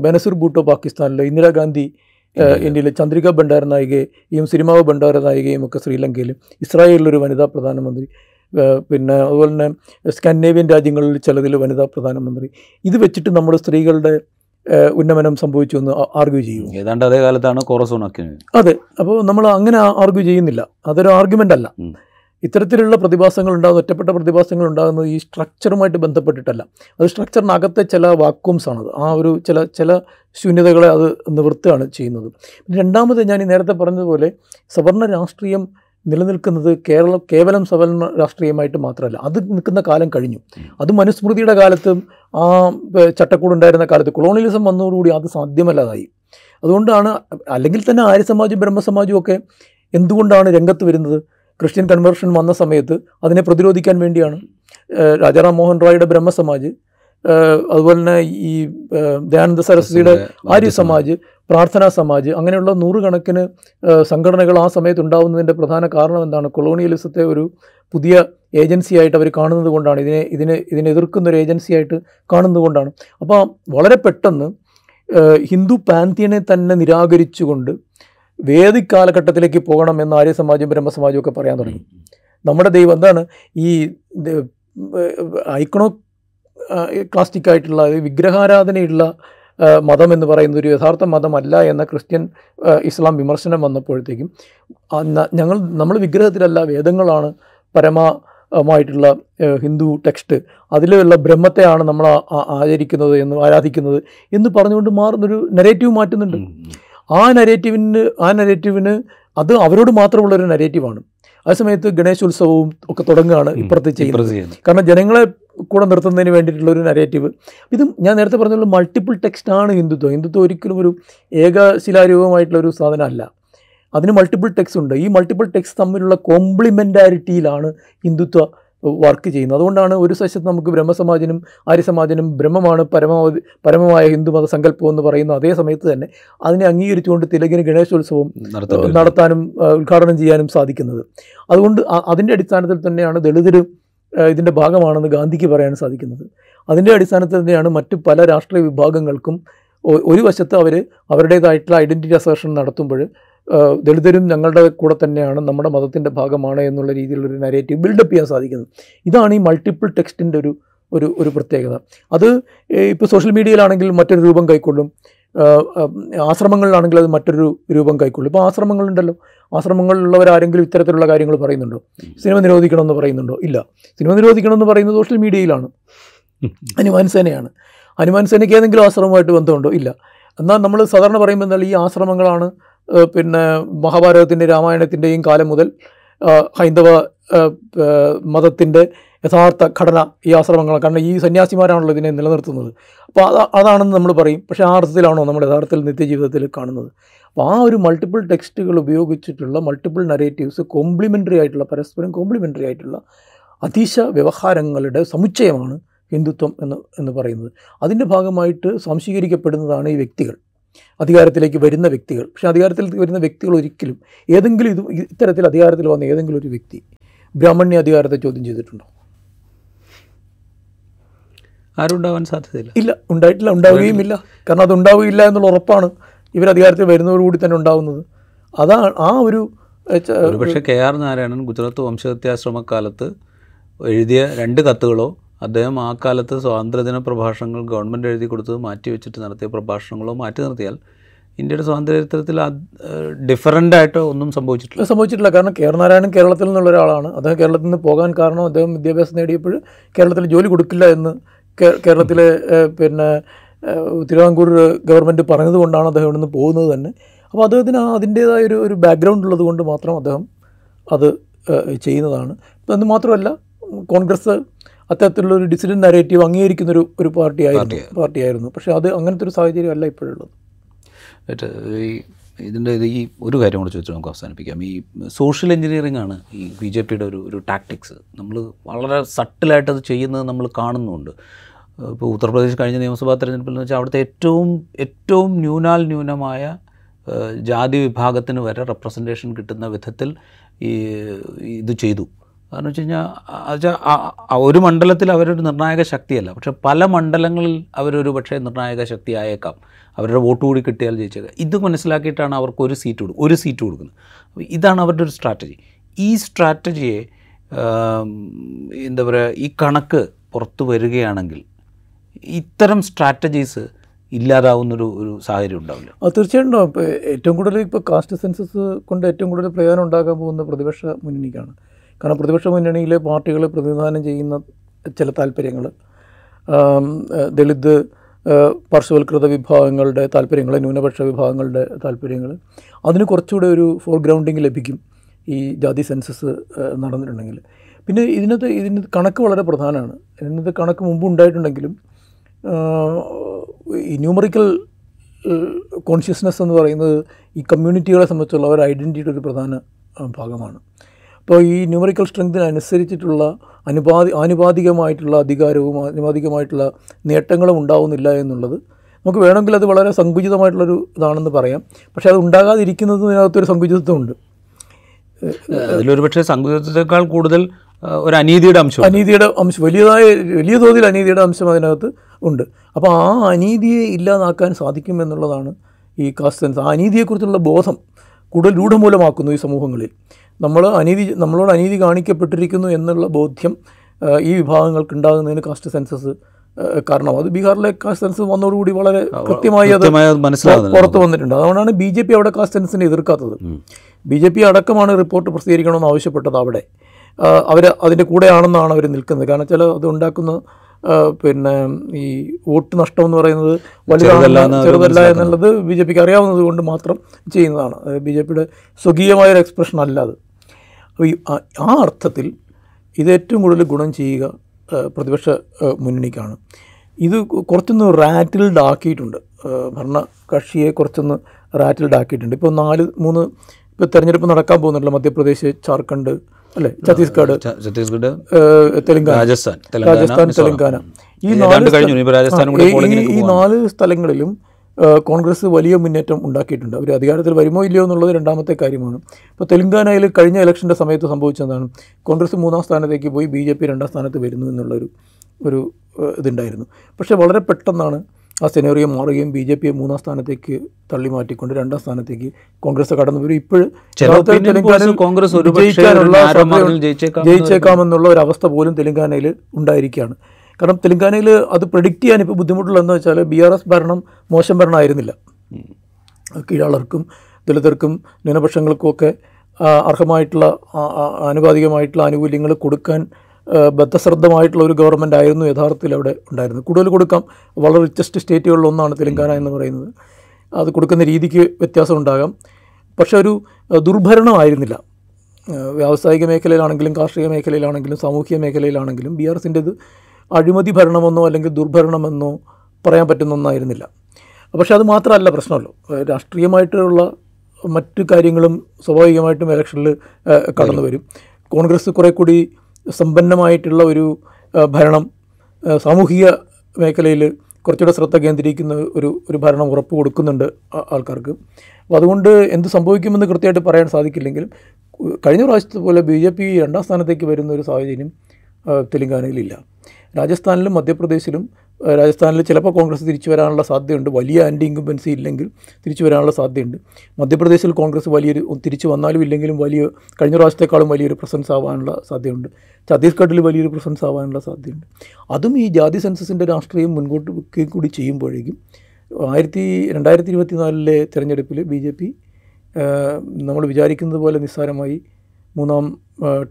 ബനസുർ ബനസീർ പാകിസ്ഥാനിലെ ഇന്ദിരാഗാന്ധി ഇന്ത്യയിലെ ചന്ദ്രിക ഭണ്ഡാര നായികയും സിനിമാവ് ഭണ്ഡാര നായികയും ഒക്കെ ശ്രീലങ്കയിലും ഇസ്രായേലിലൊരു വനിതാ പ്രധാനമന്ത്രി പിന്നെ അതുപോലെ തന്നെ സ്കാൻഡിനേവിയൻ രാജ്യങ്ങളിൽ ചിലതിൽ വനിതാ പ്രധാനമന്ത്രി. ഇത് വെച്ചിട്ട് നമ്മുടെ സ്ത്രീകളുടെ ഉന്നമനം സംഭവിച്ചു എന്ന് ആർഗ്യൂ ചെയ്യും. ഏതാണ്ട് അതേ കാലത്താണ് കോറസോണക്കിന് അതെ. അപ്പോൾ നമ്മൾ അങ്ങനെ ആർഗ്യൂ ചെയ്യുന്നില്ല. അതൊരു ആർഗ്യുമെന്റ് അല്ല. ഇത്തരത്തിലുള്ള പ്രതിഭാസങ്ങൾ ഉണ്ടാകുന്ന ഒറ്റപ്പെട്ട പ്രതിഭാസങ്ങൾ ഉണ്ടാകുന്നത് ഈ സ്ട്രക്ചറുമായിട്ട് ബന്ധപ്പെട്ടിട്ടല്ല. അത് സ്ട്രക്ചറിനകത്തെ ചില വാക്വംസ് ആണത് ആ ഒരു ചില ചില ശൂന്യതകളെ അത് നിവൃത്തുകയാണ് ചെയ്യുന്നത്. രണ്ടാമത് ഞാൻ ഈ നേരത്തെ പറഞ്ഞതുപോലെ സവർണ രാഷ്ട്രീയം നിലനിൽക്കുന്നത് കേരളം കേവലം സവർണ രാഷ്ട്രീയമായിട്ട് മാത്രമല്ല. അത് നിൽക്കുന്ന കാലം കഴിഞ്ഞു. അത് മനുസ്മൃതിയുടെ കാലത്തും ആ ചട്ടക്കൂട് ചട്ടക്കൂടുണ്ടായിരുന്ന കാലത്ത് കൊളോണിയലിസം വന്നതോടുകൂടി അത് സാധ്യമല്ലാതായി. അതുകൊണ്ടാണ് അല്ലെങ്കിൽ തന്നെ ആര്യ സമാജും ബ്രഹ്മസമാജും ഒക്കെ എന്തുകൊണ്ടാണ് രംഗത്ത് വരുന്നത്? ക്രിസ്ത്യൻ കൺവേർഷൻ വന്ന സമയത്ത് അതിനെ പ്രതിരോധിക്കാൻ വേണ്ടിയാണ് രാജാറാം മോഹൻ റോയുടെ ബ്രഹ്മസമാജ് അതുപോലെ തന്നെ ഈ ദയാനന്ദ സരസ്വതിയുടെ ആര്യ സമാജ് പ്രാർത്ഥനാ സമാജ് അങ്ങനെയുള്ള നൂറുകണക്കിന് സംഘടനകൾ ആ സമയത്ത് ഉണ്ടാവുന്നതിന്റെ പ്രധാന കാരണം എന്താണ്? കൊളോണിയലിസത്തെ ഒരു പുതിയ ഏജൻസിയായിട്ട് അവർ കാണുന്നത് കൊണ്ടാണ്. ഇതിനെ ഇതിനെ ഇതിനെ എതിർക്കുന്ന ഒരു ഏജൻസിയായിട്ട് കാണുന്നത് കൊണ്ടാണ്. അപ്പോൾ വളരെ പെട്ടെന്ന് ഹിന്ദു പാന്തിയനെ തന്നെ നിരാകരിച്ചുകൊണ്ട് വേദിക് കാലഘട്ടത്തിലേക്ക് പോകണം എന്ന് ആര്യ സമാജം ബ്രഹ്മസമാജം ഒക്കെ പറയാൻ തുടങ്ങി. നമ്മുടെ ദൈവം എന്താണ്? ഈ ഐക്കണോ ക്ലാസ്റ്റിക് ആയിട്ടുള്ള വിഗ്രഹാരാധനയുള്ള മതം എന്ന് പറയുന്ന ഒരു യഥാർത്ഥ മതമല്ല എന്ന ക്രിസ്ത്യൻ ഇസ്ലാം വിമർശനം വന്നപ്പോഴത്തേക്കും ഞങ്ങൾ നമ്മൾ വിഗ്രഹത്തിലല്ല വേദങ്ങളാണ് പരമമായിട്ടുള്ള ഹിന്ദു ടെക്സ്റ്റ്. അതിലുള്ള ബ്രഹ്മത്തെയാണ് നമ്മൾ ആചരിക്കുന്നത് എന്ന് ആരാധിക്കുന്നത് എന്ന് പറഞ്ഞുകൊണ്ട് മാറുന്നൊരു നെറേറ്റീവ് മാറ്റുന്നുണ്ട്. ആ നരേറ്റീവിന് ആ നരേറ്റീവിന് അത് അവരോട് മാത്രമുള്ള ഒരു നരേറ്റീവാണ് അതേസമയത്ത് ഗണേശോത്സവവും ഒക്കെ തുടങ്ങുകയാണ് ഇപ്പുറത്ത് ചെയ്യുന്നത്. കാരണം ജനങ്ങളെ കൂടെ നിർത്തുന്നതിന് വേണ്ടിയിട്ടുള്ള ഒരു നരേറ്റീവ് ഇതും ഞാൻ നേരത്തെ പറഞ്ഞ മൾട്ടിപ്പിൾ ടെക്സ്റ്റാണ് ഹിന്ദുത്വം. ഹിന്ദുത്വം ഒരിക്കലും ഒരു ഏകശിലാരൂപമായിട്ടുള്ള ഒരു സാധനമല്ല. അതിന് മൾട്ടിപ്പിൾ ടെക്സ്റ്റ് ഉണ്ട്. ഈ മൾട്ടിപ്പിൾ ടെക്സ്റ്റ് തമ്മിലുള്ള കോംപ്ലിമെന്റാരിറ്റിയിലാണ് ഹിന്ദുത്വ വർക്ക് ചെയ്യുന്നത്. അതുകൊണ്ടാണ് ഒരു സശത്ത് നമുക്ക് ബ്രഹ്മസമാജനും ആര്യസമാജനും ബ്രഹ്മമാണ് പരമാവധി പരമമായ ഹിന്ദുമത സങ്കല്പം എന്ന് പറയുന്ന അതേ സമയത്ത് തന്നെ അതിനെ അംഗീകരിച്ചുകൊണ്ട് തിലകിന് ഗണേശോത്സവം നടത്താനും ഉദ്ഘാടനം ചെയ്യാനും സാധിക്കുന്നത്. അതുകൊണ്ട് അതിന്റെ അടിസ്ഥാനത്തിൽ തന്നെയാണ് ദളിതർ ഇതിന്റെ ഭാഗമാണെന്ന് ഗാന്ധിക്ക് പറയാൻ സാധിക്കുന്നത്. അതിന്റെ അടിസ്ഥാനത്തിൽ തന്നെയാണ് മറ്റ് പല രാഷ്ട്രീയ വിഭാഗങ്ങൾക്കും ഒരു വശത്ത് അവർ അവരുടേതായിട്ടുള്ള ഐഡന്റിറ്റി അസേഷൻ നടത്തുമ്പോൾ ദളിതരും ഞങ്ങളുടെ കൂടെ തന്നെയാണ് നമ്മുടെ മതത്തിന്റെ ഭാഗമാണ് എന്നുള്ള രീതിയിലുള്ളൊരു നരേറ്റീവ് ബിൽഡപ്പ് ചെയ്യാൻ സാധിക്കുന്നത്. ഇതാണ് ഈ മൾട്ടിപ്പിൾ ടെക്സ്റ്റിന്റെ ഒരു ഒരു ഒരു പ്രത്യേകത. അത് ഇപ്പോൾ സോഷ്യൽ മീഡിയയിലാണെങ്കിൽ മറ്റൊരു രൂപം കൈക്കൊള്ളും. ആശ്രമങ്ങളിലാണെങ്കിൽ അത് മറ്റൊരു രൂപം കൈക്കൊള്ളും. ഇപ്പോൾ ആശ്രമങ്ങളുണ്ടല്ലോ. ആശ്രമങ്ങളിലുള്ളവരാരെങ്കിലും ഇത്തരത്തിലുള്ള കാര്യങ്ങൾ പറയുന്നുണ്ടോ? സിനിമ നിരോധിക്കണമെന്ന് പറയുന്നുണ്ടോ? ഇല്ല. സിനിമ നിരോധിക്കണമെന്ന് പറയുന്നത് സോഷ്യൽ മീഡിയയിലാണ്. *laughs* ഹനുമാൻ സേനയാണ്. ഹനുമാൻ സേനയ്ക്ക് ഏതെങ്കിലും ആശ്രമമായിട്ട് ബന്ധമുണ്ടോ? ഇല്ല. എന്നാൽ നമ്മൾ സാധാരണ പറയുമ്പോൾ എന്നാൽ ഈ ആശ്രമങ്ങളാണ് പിന്നെ മഹാഭാരതത്തിന്റെ രാമായണത്തിന്റെയും കാലം മുതൽ ഹൈന്ദവ മതത്തിന്റെ യഥാർത്ഥ ഘടന ഈ ആശ്രമങ്ങൾ കാരണം ഈ സന്യാസിമാരാണല്ലോ ഇതിനെ നിലനിർത്തുന്നത്. അപ്പോൾ അത് അതാണെന്ന് നമ്മൾ പറയും. പക്ഷേ ആ അർത്ഥത്തിലാണോ നമ്മൾ യഥാർത്ഥത്തിൽ നിത്യജീവിതത്തിൽ കാണുന്നത്? അപ്പോൾ ആ ഒരു മൾട്ടിപ്പിൾ ടെക്സ്റ്റുകൾ ഉപയോഗിച്ചിട്ടുള്ള മൾട്ടിപ്പിൾ നരേറ്റീവ്സ് കോംപ്ലിമെന്ററി ആയിട്ടുള്ള പരസ്പരം കോംപ്ലിമെന്ററി ആയിട്ടുള്ള അതീശ വ്യവഹാരങ്ങളുടെ സമുച്ചയമാണ് ഹിന്ദുത്വം എന്ന് എന്ന് പറയുന്നത്. അതിന്റെ ഭാഗമായിട്ട് സംശീകരിക്കപ്പെടുന്നതാണ് ഈ വ്യക്തികൾ. അധികാരത്തിലേക്ക് വരുന്ന വ്യക്തികൾ. പക്ഷേ അധികാരത്തിലേക്ക് വരുന്ന വ്യക്തികൾ ഒരിക്കലും ഏതെങ്കിലും ഇത് ഇത്തരത്തിൽ അധികാരത്തിൽ വന്ന ഏതെങ്കിലും ഒരു വ്യക്തി ബ്രാഹ്മണ്യ അധികാരത്തെ ചോദ്യം ചെയ്തിട്ടുണ്ടോ? ആരും ഉണ്ടാവാൻ സാധ്യതയില്ല. ഇല്ല ഉണ്ടായിട്ടില്ല ഉണ്ടാവുകയും ഇല്ല കാരണം അത് ഉണ്ടാവുകയില്ല എന്നുള്ള ഉറപ്പാണ് ഇവർ അധികാരത്തിൽ വരുന്നതോടുകൂടി തന്നെ ഉണ്ടാവുന്നത്. അതാണ് ആ ഒരു പക്ഷെ കെ ആർ നാരായണൻ ഗുജറാത്ത് വംശഹത്യാശ്രമക്കാലത്ത് എഴുതിയ രണ്ട് കത്തുകളോ അദ്ദേഹം ആ കാലത്ത് സ്വാതന്ത്ര്യദിന പ്രഭാഷണങ്ങൾ ഗവൺമെന്റ് എഴുതി കൊടുത്തത് മാറ്റി വെച്ചിട്ട് നടത്തിയ പ്രഭാഷണങ്ങളോ മാറ്റി നിർത്തിയാൽ ഇന്ത്യയുടെ സ്വാതന്ത്ര്യ ചരിത്രത്തിൽ ഡിഫറന്റ് ആയിട്ട് ഒന്നും സംഭവിച്ചിട്ടില്ല. സംഭവിച്ചിട്ടില്ല. കാരണം കേരള നാരായണൻ കേരളത്തിൽ നിന്നുള്ള ഒരാളാണ് അദ്ദേഹം കേരളത്തിൽ നിന്ന് പോകാൻ കാരണം അദ്ദേഹം വിദ്യാഭ്യാസം നേടിയപ്പോൾ കേരളത്തിൽ ജോലി കൊടുക്കില്ല എന്ന് കേരളത്തിലെ പിന്നെ തിരുവിതാംകൂർ ഗവൺമെന്റ് പറഞ്ഞത് കൊണ്ടാണ് അദ്ദേഹം ഇവിടെ നിന്ന് പോകുന്നത് തന്നെ. അപ്പോൾ അദ്ദേഹത്തിന് അതിന്റേതായ ഒരു ഒരു ബാക്ക്ഗ്രൗണ്ട് ഉള്ളത് കൊണ്ട് മാത്രം അദ്ദേഹം അത് ചെയ്യുന്നതാണ്. ഇപ്പം എന്ന് മാത്രമല്ല കോൺഗ്രസ് അത്തരത്തിലുള്ള ഒരു ഡിസിഡൻ നരേറ്റീവ് അംഗീകരിക്കുന്നൊരു ഒരു പാർട്ടി ആയിരുന്നു. പാർട്ടി ആയിരുന്നു. പക്ഷേ അത് അങ്ങനത്തെ ഒരു സാഹചര്യം അല്ല ഇപ്പോഴുള്ളത്. ഈ ഇതിന്റെ ഇത് ഈ ഒരു കാര്യം കൂടെ ചോദിച്ചു നമുക്ക് അവസാനിപ്പിക്കാം. ഈ സോഷ്യൽ എഞ്ചിനീയറിംഗ് ആണ് ഈ ബി ജെ പിയുടെ ഒരു ഒരു ടാക്ടിക്സ് നമ്മൾ വളരെ സട്ടിലായിട്ട് അത് ചെയ്യുന്നത് നമ്മൾ കാണുന്നുണ്ട്. ഇപ്പോൾ ഉത്തർപ്രദേശ് കഴിഞ്ഞ നിയമസഭാ തെരഞ്ഞെടുപ്പിൽ എന്ന് വെച്ചാൽ അവിടുത്തെ ഏറ്റവും ഏറ്റവും ന്യൂനാൽ ന്യൂനമായ ജാതി വിഭാഗത്തിന് വരെ റെപ്രസെന്റേഷൻ കിട്ടുന്ന വിധത്തിൽ ഈ ഇത് ചെയ്തു. കാരണം വെച്ച് കഴിഞ്ഞാൽ വെച്ചാൽ ഒരു മണ്ഡലത്തിൽ അവരൊരു നിർണായക ശക്തിയല്ല. പക്ഷെ പല മണ്ഡലങ്ങളിൽ അവരൊരു പക്ഷേ നിർണായക ശക്തി ആയേക്കാം. അവരുടെ വോട്ട് കൂടി കിട്ടിയാൽ ജയിച്ചേക്കാം. ഇത് മനസ്സിലാക്കിയിട്ടാണ് അവർക്ക് ഒരു സീറ്റ് കൊടുക്കും ഒരു സീറ്റ് കൊടുക്കുന്നത്. ഇതാണ് അവരുടെ ഒരു സ്ട്രാറ്റജി. ഈ സ്ട്രാറ്റജിയെ എന്താ പറയുക ഈ കണക്ക് പുറത്തു വരികയാണെങ്കിൽ ഇത്തരം സ്ട്രാറ്റജീസ് ഇല്ലാതാവുന്നൊരു ഒരു സാഹചര്യം ഉണ്ടാവില്ല. തീർച്ചയായിട്ടും. ഉണ്ടാവും. ഏറ്റവും കൂടുതൽ ഇപ്പോൾ കാസ്റ്റ് സെൻസസ് കൊണ്ട് ഏറ്റവും കൂടുതൽ പ്രയോജനം ഉണ്ടാക്കാൻ പോകുന്ന പ്രതിപക്ഷ മുന്നണിക്കാണ്. കാരണം പ്രതിപക്ഷ മുന്നണിയിലെ പാർട്ടികൾ പ്രതിനിധാനം ചെയ്യുന്ന ചില താല്പര്യങ്ങൾ ദളിത് പാർശ്വവൽകൃത വിഭാഗങ്ങളുടെ താല്പര്യങ്ങൾ ന്യൂനപക്ഷ വിഭാഗങ്ങളുടെ താല്പര്യങ്ങൾ അതിന് കുറച്ചുകൂടെ ഒരു ഫോർഗ്രൗണ്ടിങ് ലഭിക്കും ഈ ജാതി സെൻസസ് നടന്നിട്ടുണ്ടെങ്കിൽ. പിന്നെ ഇതിനകത്ത് ഇതിന് കണക്ക് വളരെ പ്രധാനമാണ്. ഇതിനകത്ത് കണക്ക് മുമ്പ് ഉണ്ടായിട്ടുണ്ടെങ്കിലും ഈ ന്യൂമറിക്കൽ കോൺഷ്യസ്നെസ് എന്ന് പറയുന്നത് ഈ കമ്മ്യൂണിറ്റികളെ സംബന്ധിച്ചുള്ള ഒരു ഐഡന്റിറ്റിയുടെ ഒരു പ്രധാന ഭാഗമാണ്. അപ്പോൾ ഈ ന്യൂമറിക്കൽ സ്ട്രെങ്തിനനുസരിച്ചിട്ടുള്ള അനുപാതി ആനുപാതികമായിട്ടുള്ള അധികാരവും ആനുപാതികമായിട്ടുള്ള നേട്ടങ്ങളും ഉണ്ടാവുന്നില്ല എന്നുള്ളത് നമുക്ക് വേണമെങ്കിൽ അത് വളരെ സങ്കുചിതമായിട്ടുള്ളൊരു ഇതാണെന്ന് പറയാം. പക്ഷേ അത് ഉണ്ടാകാതിരിക്കുന്നതിനകത്തൊരു സങ്കുചിതത്വമുണ്ട്. അതിലൊരു പക്ഷേ സങ്കുചിതത്വത്തെക്കാൾ കൂടുതൽ ഒരു അനീതിയുടെ അംശം അനീതിയുടെ അംശം വലിയതായ വലിയ തോതിൽ അനീതിയുടെ അംശം അതിനകത്ത് ഉണ്ട്. അപ്പോൾ ആ അനീതിയെ ഇല്ലാതാക്കാൻ സാധിക്കും എന്നുള്ളതാണ് ഈ കാസ്റ്റ് ആ അനീതിയെക്കുറിച്ചുള്ള ബോധം കൂടുതൽ രൂഢമൂലമാക്കുന്നു ഈ സമൂഹങ്ങളിൽ. നമ്മൾ അനീതി നമ്മളോട് അനീതി കാണിക്കപ്പെട്ടിരിക്കുന്നു എന്നുള്ള ബോധ്യം ഈ വിഭാഗങ്ങൾക്ക് ഉണ്ടാകുന്നതിന് കാസ്റ്റ് സെൻസസ് കാരണം. അത് ബീഹാറിലെ കാസ്റ്റ് സെൻസസ് വന്നതോടുകൂടി വളരെ കൃത്യമായി അത് പുറത്തു വന്നിട്ടുണ്ട്. അതുകൊണ്ടാണ് ബി ജെ പി അവിടെ കാസ്റ്റ് സെൻസിനെ എതിർക്കാത്തത്. ബി ജെ പി അടക്കമാണ് റിപ്പോർട്ട് പ്രസിദ്ധീകരിക്കണമെന്ന് ആവശ്യപ്പെട്ടത് അവിടെ. അവർ അതിന്റെ കൂടെയാണെന്നാണ് അവർ നിൽക്കുന്നത്. കാരണം വെച്ചാൽ അത് ഉണ്ടാക്കുന്ന പിന്നെ ഈ വോട്ട് നഷ്ടം എന്ന് പറയുന്നത് വലുതല്ല ചെറുതല്ല എന്നുള്ളത് ബി ജെ പിക്ക് അറിയാവുന്നത് കൊണ്ട് മാത്രം ചെയ്യുന്നതാണ്. ബി ജെ പിയുടെ സ്വകീയമായൊരു എക്സ്പ്രഷൻ അല്ല അത്. അപ്പോൾ ഈ ആ- അർത്ഥത്തിൽ ഇത് ഏറ്റവും കൂടുതൽ ഗുണം ചെയ്യുക പ്രതിപക്ഷ മുന്നണിക്കാണ്. ഇത് കുറച്ചൊന്ന് റാറ്റിൽഡ് ആക്കിയിട്ടുണ്ട്. ഭരണ കക്ഷിയെ കുറച്ചൊന്ന് റാറ്റിൽഡ് ആക്കിയിട്ടുണ്ട്. ഇപ്പോൾ നാല് മൂന്ന് ഇപ്പോൾ തെരഞ്ഞെടുപ്പ് നടക്കാൻ പോകുന്നുണ്ടല്ലോ മധ്യപ്രദേശ് ജാർഖണ്ഡ് അല്ലേ? ഛത്തീസ്ഗഡ്. ഛത്തീസ്ഗഡ് തെലങ്കാന. രാജസ്ഥാൻ രാജസ്ഥാൻ തെലങ്കാന. ഈ നാല് ഈ- നാല് സ്ഥലങ്ങളിലും കോൺഗ്രസ് വലിയ മുന്നേറ്റം ഉണ്ടാക്കിയിട്ടുണ്ട്. അവർ അധികാരത്തിൽ വരുമോ ഇല്ലയോ എന്നുള്ളത് രണ്ടാമത്തെ കാര്യമാണ്. ഇപ്പോൾ തെലങ്കാനയിൽ കഴിഞ്ഞ ഇലക്ഷന്റെ സമയത്ത് സംഭവിച്ചതാണ്. കോൺഗ്രസ് മൂന്നാം സ്ഥാനത്തേക്ക് പോയി ബി ജെ പി രണ്ടാം സ്ഥാനത്ത് വരുന്നു എന്നുള്ളൊരു ഒരു ഇതുണ്ടായിരുന്നു. പക്ഷേ വളരെ പെട്ടെന്നാണ് ആ സെനേറിയോ മാറുകയും ബി ജെ പിയെ മൂന്നാം സ്ഥാനത്തേക്ക് തള്ളി മാറ്റിക്കൊണ്ട് രണ്ടാം സ്ഥാനത്തേക്ക് കോൺഗ്രസ് കടന്നു. വരും ഇപ്പോഴും കോൺഗ്രസ് ജയിച്ചേക്കാമെന്നുള്ള ഒരു അവസ്ഥ പോലും തെലങ്കാനയിൽ ഉണ്ടായിരിക്കുകയാണ്. കാരണം തെലങ്കാനയിൽ അത് പ്രഡിക്റ്റ് ചെയ്യാൻ ഇപ്പോൾ ബുദ്ധിമുട്ടുള്ളതെന്ന് വെച്ചാൽ ബി ആർ എസ് ഭരണം മോശം ഭരണമായിരുന്നില്ല. കീഴാളർക്കും ദളിതർക്കും ന്യൂനപക്ഷങ്ങൾക്കുമൊക്കെ ഒക്കെ അർഹമായിട്ടുള്ള ആനുപാതികമായിട്ടുള്ള ആനുകൂല്യങ്ങൾ കൊടുക്കാൻ ബദ്ധശ്രദ്ധമായിട്ടുള്ള ഒരു ഗവൺമെന്റ് ആയിരുന്നു യഥാർത്ഥത്തിൽ അവിടെ ഉണ്ടായിരുന്നത്. കൂടുതൽ കൊടുക്കാം. വളരെ റിച്ചസ്റ്റ് സ്റ്റേറ്റുകളിൽ ഒന്നാണ് തെലങ്കാന എന്ന് പറയുന്നത്. അത് കൊടുക്കുന്ന രീതിക്ക് വ്യത്യാസം ഉണ്ടാകാം. പക്ഷെ ഒരു ദുർഭരണമായിരുന്നില്ല. വ്യാവസായിക മേഖലയിലാണെങ്കിലും കാർഷിക മേഖലയിലാണെങ്കിലും സാമൂഹിക മേഖലയിലാണെങ്കിലും ബി ആർ എസിന്റെത് അഴിമതി ഭരണമെന്നോ അല്ലെങ്കിൽ ദുർഭരണമെന്നോ പറയാൻ പറ്റുന്ന ഒന്നായിരുന്നില്ല. പക്ഷേ അത് മാത്രമല്ല പ്രശ്നമല്ലോ. രാഷ്ട്രീയമായിട്ടുള്ള മറ്റു കാര്യങ്ങളും സ്വാഭാവികമായിട്ടും ഇലക്ഷനിൽ കടന്നു വരും. കോൺഗ്രസ് കുറേ കൂടി സമ്പന്നമായിട്ടുള്ള ഒരു ഭരണം സാമൂഹിക മേഖലയിൽ കുറച്ചുകൂടെ ശ്രദ്ധ കേന്ദ്രീകരിക്കുന്ന ഒരു ഒരു ഭരണം ഉറപ്പ് കൊടുക്കുന്നുണ്ട് ആൾക്കാർക്ക്. അപ്പോൾ അതുകൊണ്ട് എന്ത് സംഭവിക്കുമെന്ന് കൃത്യമായിട്ട് പറയാൻ സാധിക്കില്ലെങ്കിലും കഴിഞ്ഞ പ്രാവശ്യത്തെ പോലെ ബി ജെ പി രണ്ടാം സ്ഥാനത്തേക്ക് വരുന്ന ഒരു സാഹചര്യം തെലങ്കാനയിലില്ല. രാജസ്ഥാനിലും മധ്യപ്രദേശിലും രാജസ്ഥാനിൽ ചിലപ്പോൾ കോൺഗ്രസ് തിരിച്ചു വരാനുള്ള സാധ്യതയുണ്ട്. വലിയ ആന്റി ഇൻകുംബൻസി ഇല്ലെങ്കിൽ തിരിച്ചു വരാനുള്ള സാധ്യതയുണ്ട്. മധ്യപ്രദേശിൽ കോൺഗ്രസ് വലിയൊരു തിരിച്ചു വന്നാലും ഇല്ലെങ്കിലും വലിയ കഴിഞ്ഞ പ്രാവശ്യത്തെക്കാളും വലിയൊരു പ്രസൻസ് ആവാനുള്ള സാധ്യതയുണ്ട്. ഛത്തീസ്ഗഡിൽ വലിയൊരു പ്രസൻസ് ആവാനുള്ള സാധ്യതയുണ്ട്. അതും ഈ ജാതി സെൻസസിന്റെ രാഷ്ട്രീയം മുൻപോട്ട് വെക്കുകയും കൂടി ചെയ്യുമ്പോഴേക്കും ആയിരത്തി രണ്ടായിരത്തി ഇരുപത്തി നാലിലെ തെരഞ്ഞെടുപ്പിൽ ബി ജെ പി നമ്മൾ വിചാരിക്കുന്നത് പോലെ നിസ്സാരമായി മൂന്നാം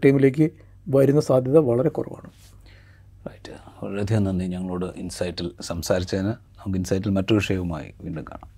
ടീമിലേക്ക് വരുന്ന സാധ്യത വളരെ കുറവാണ്. റൈറ്റ് വളരെയധികം നന്ദി. ഞങ്ങളോട് ഇൻസൈറ്റിൽ സംസാരിച്ചതിന്. നമുക്ക് ഇൻസൈറ്റിൽ മറ്റൊരു വിഷയവുമായി വീണ്ടും കാണാം.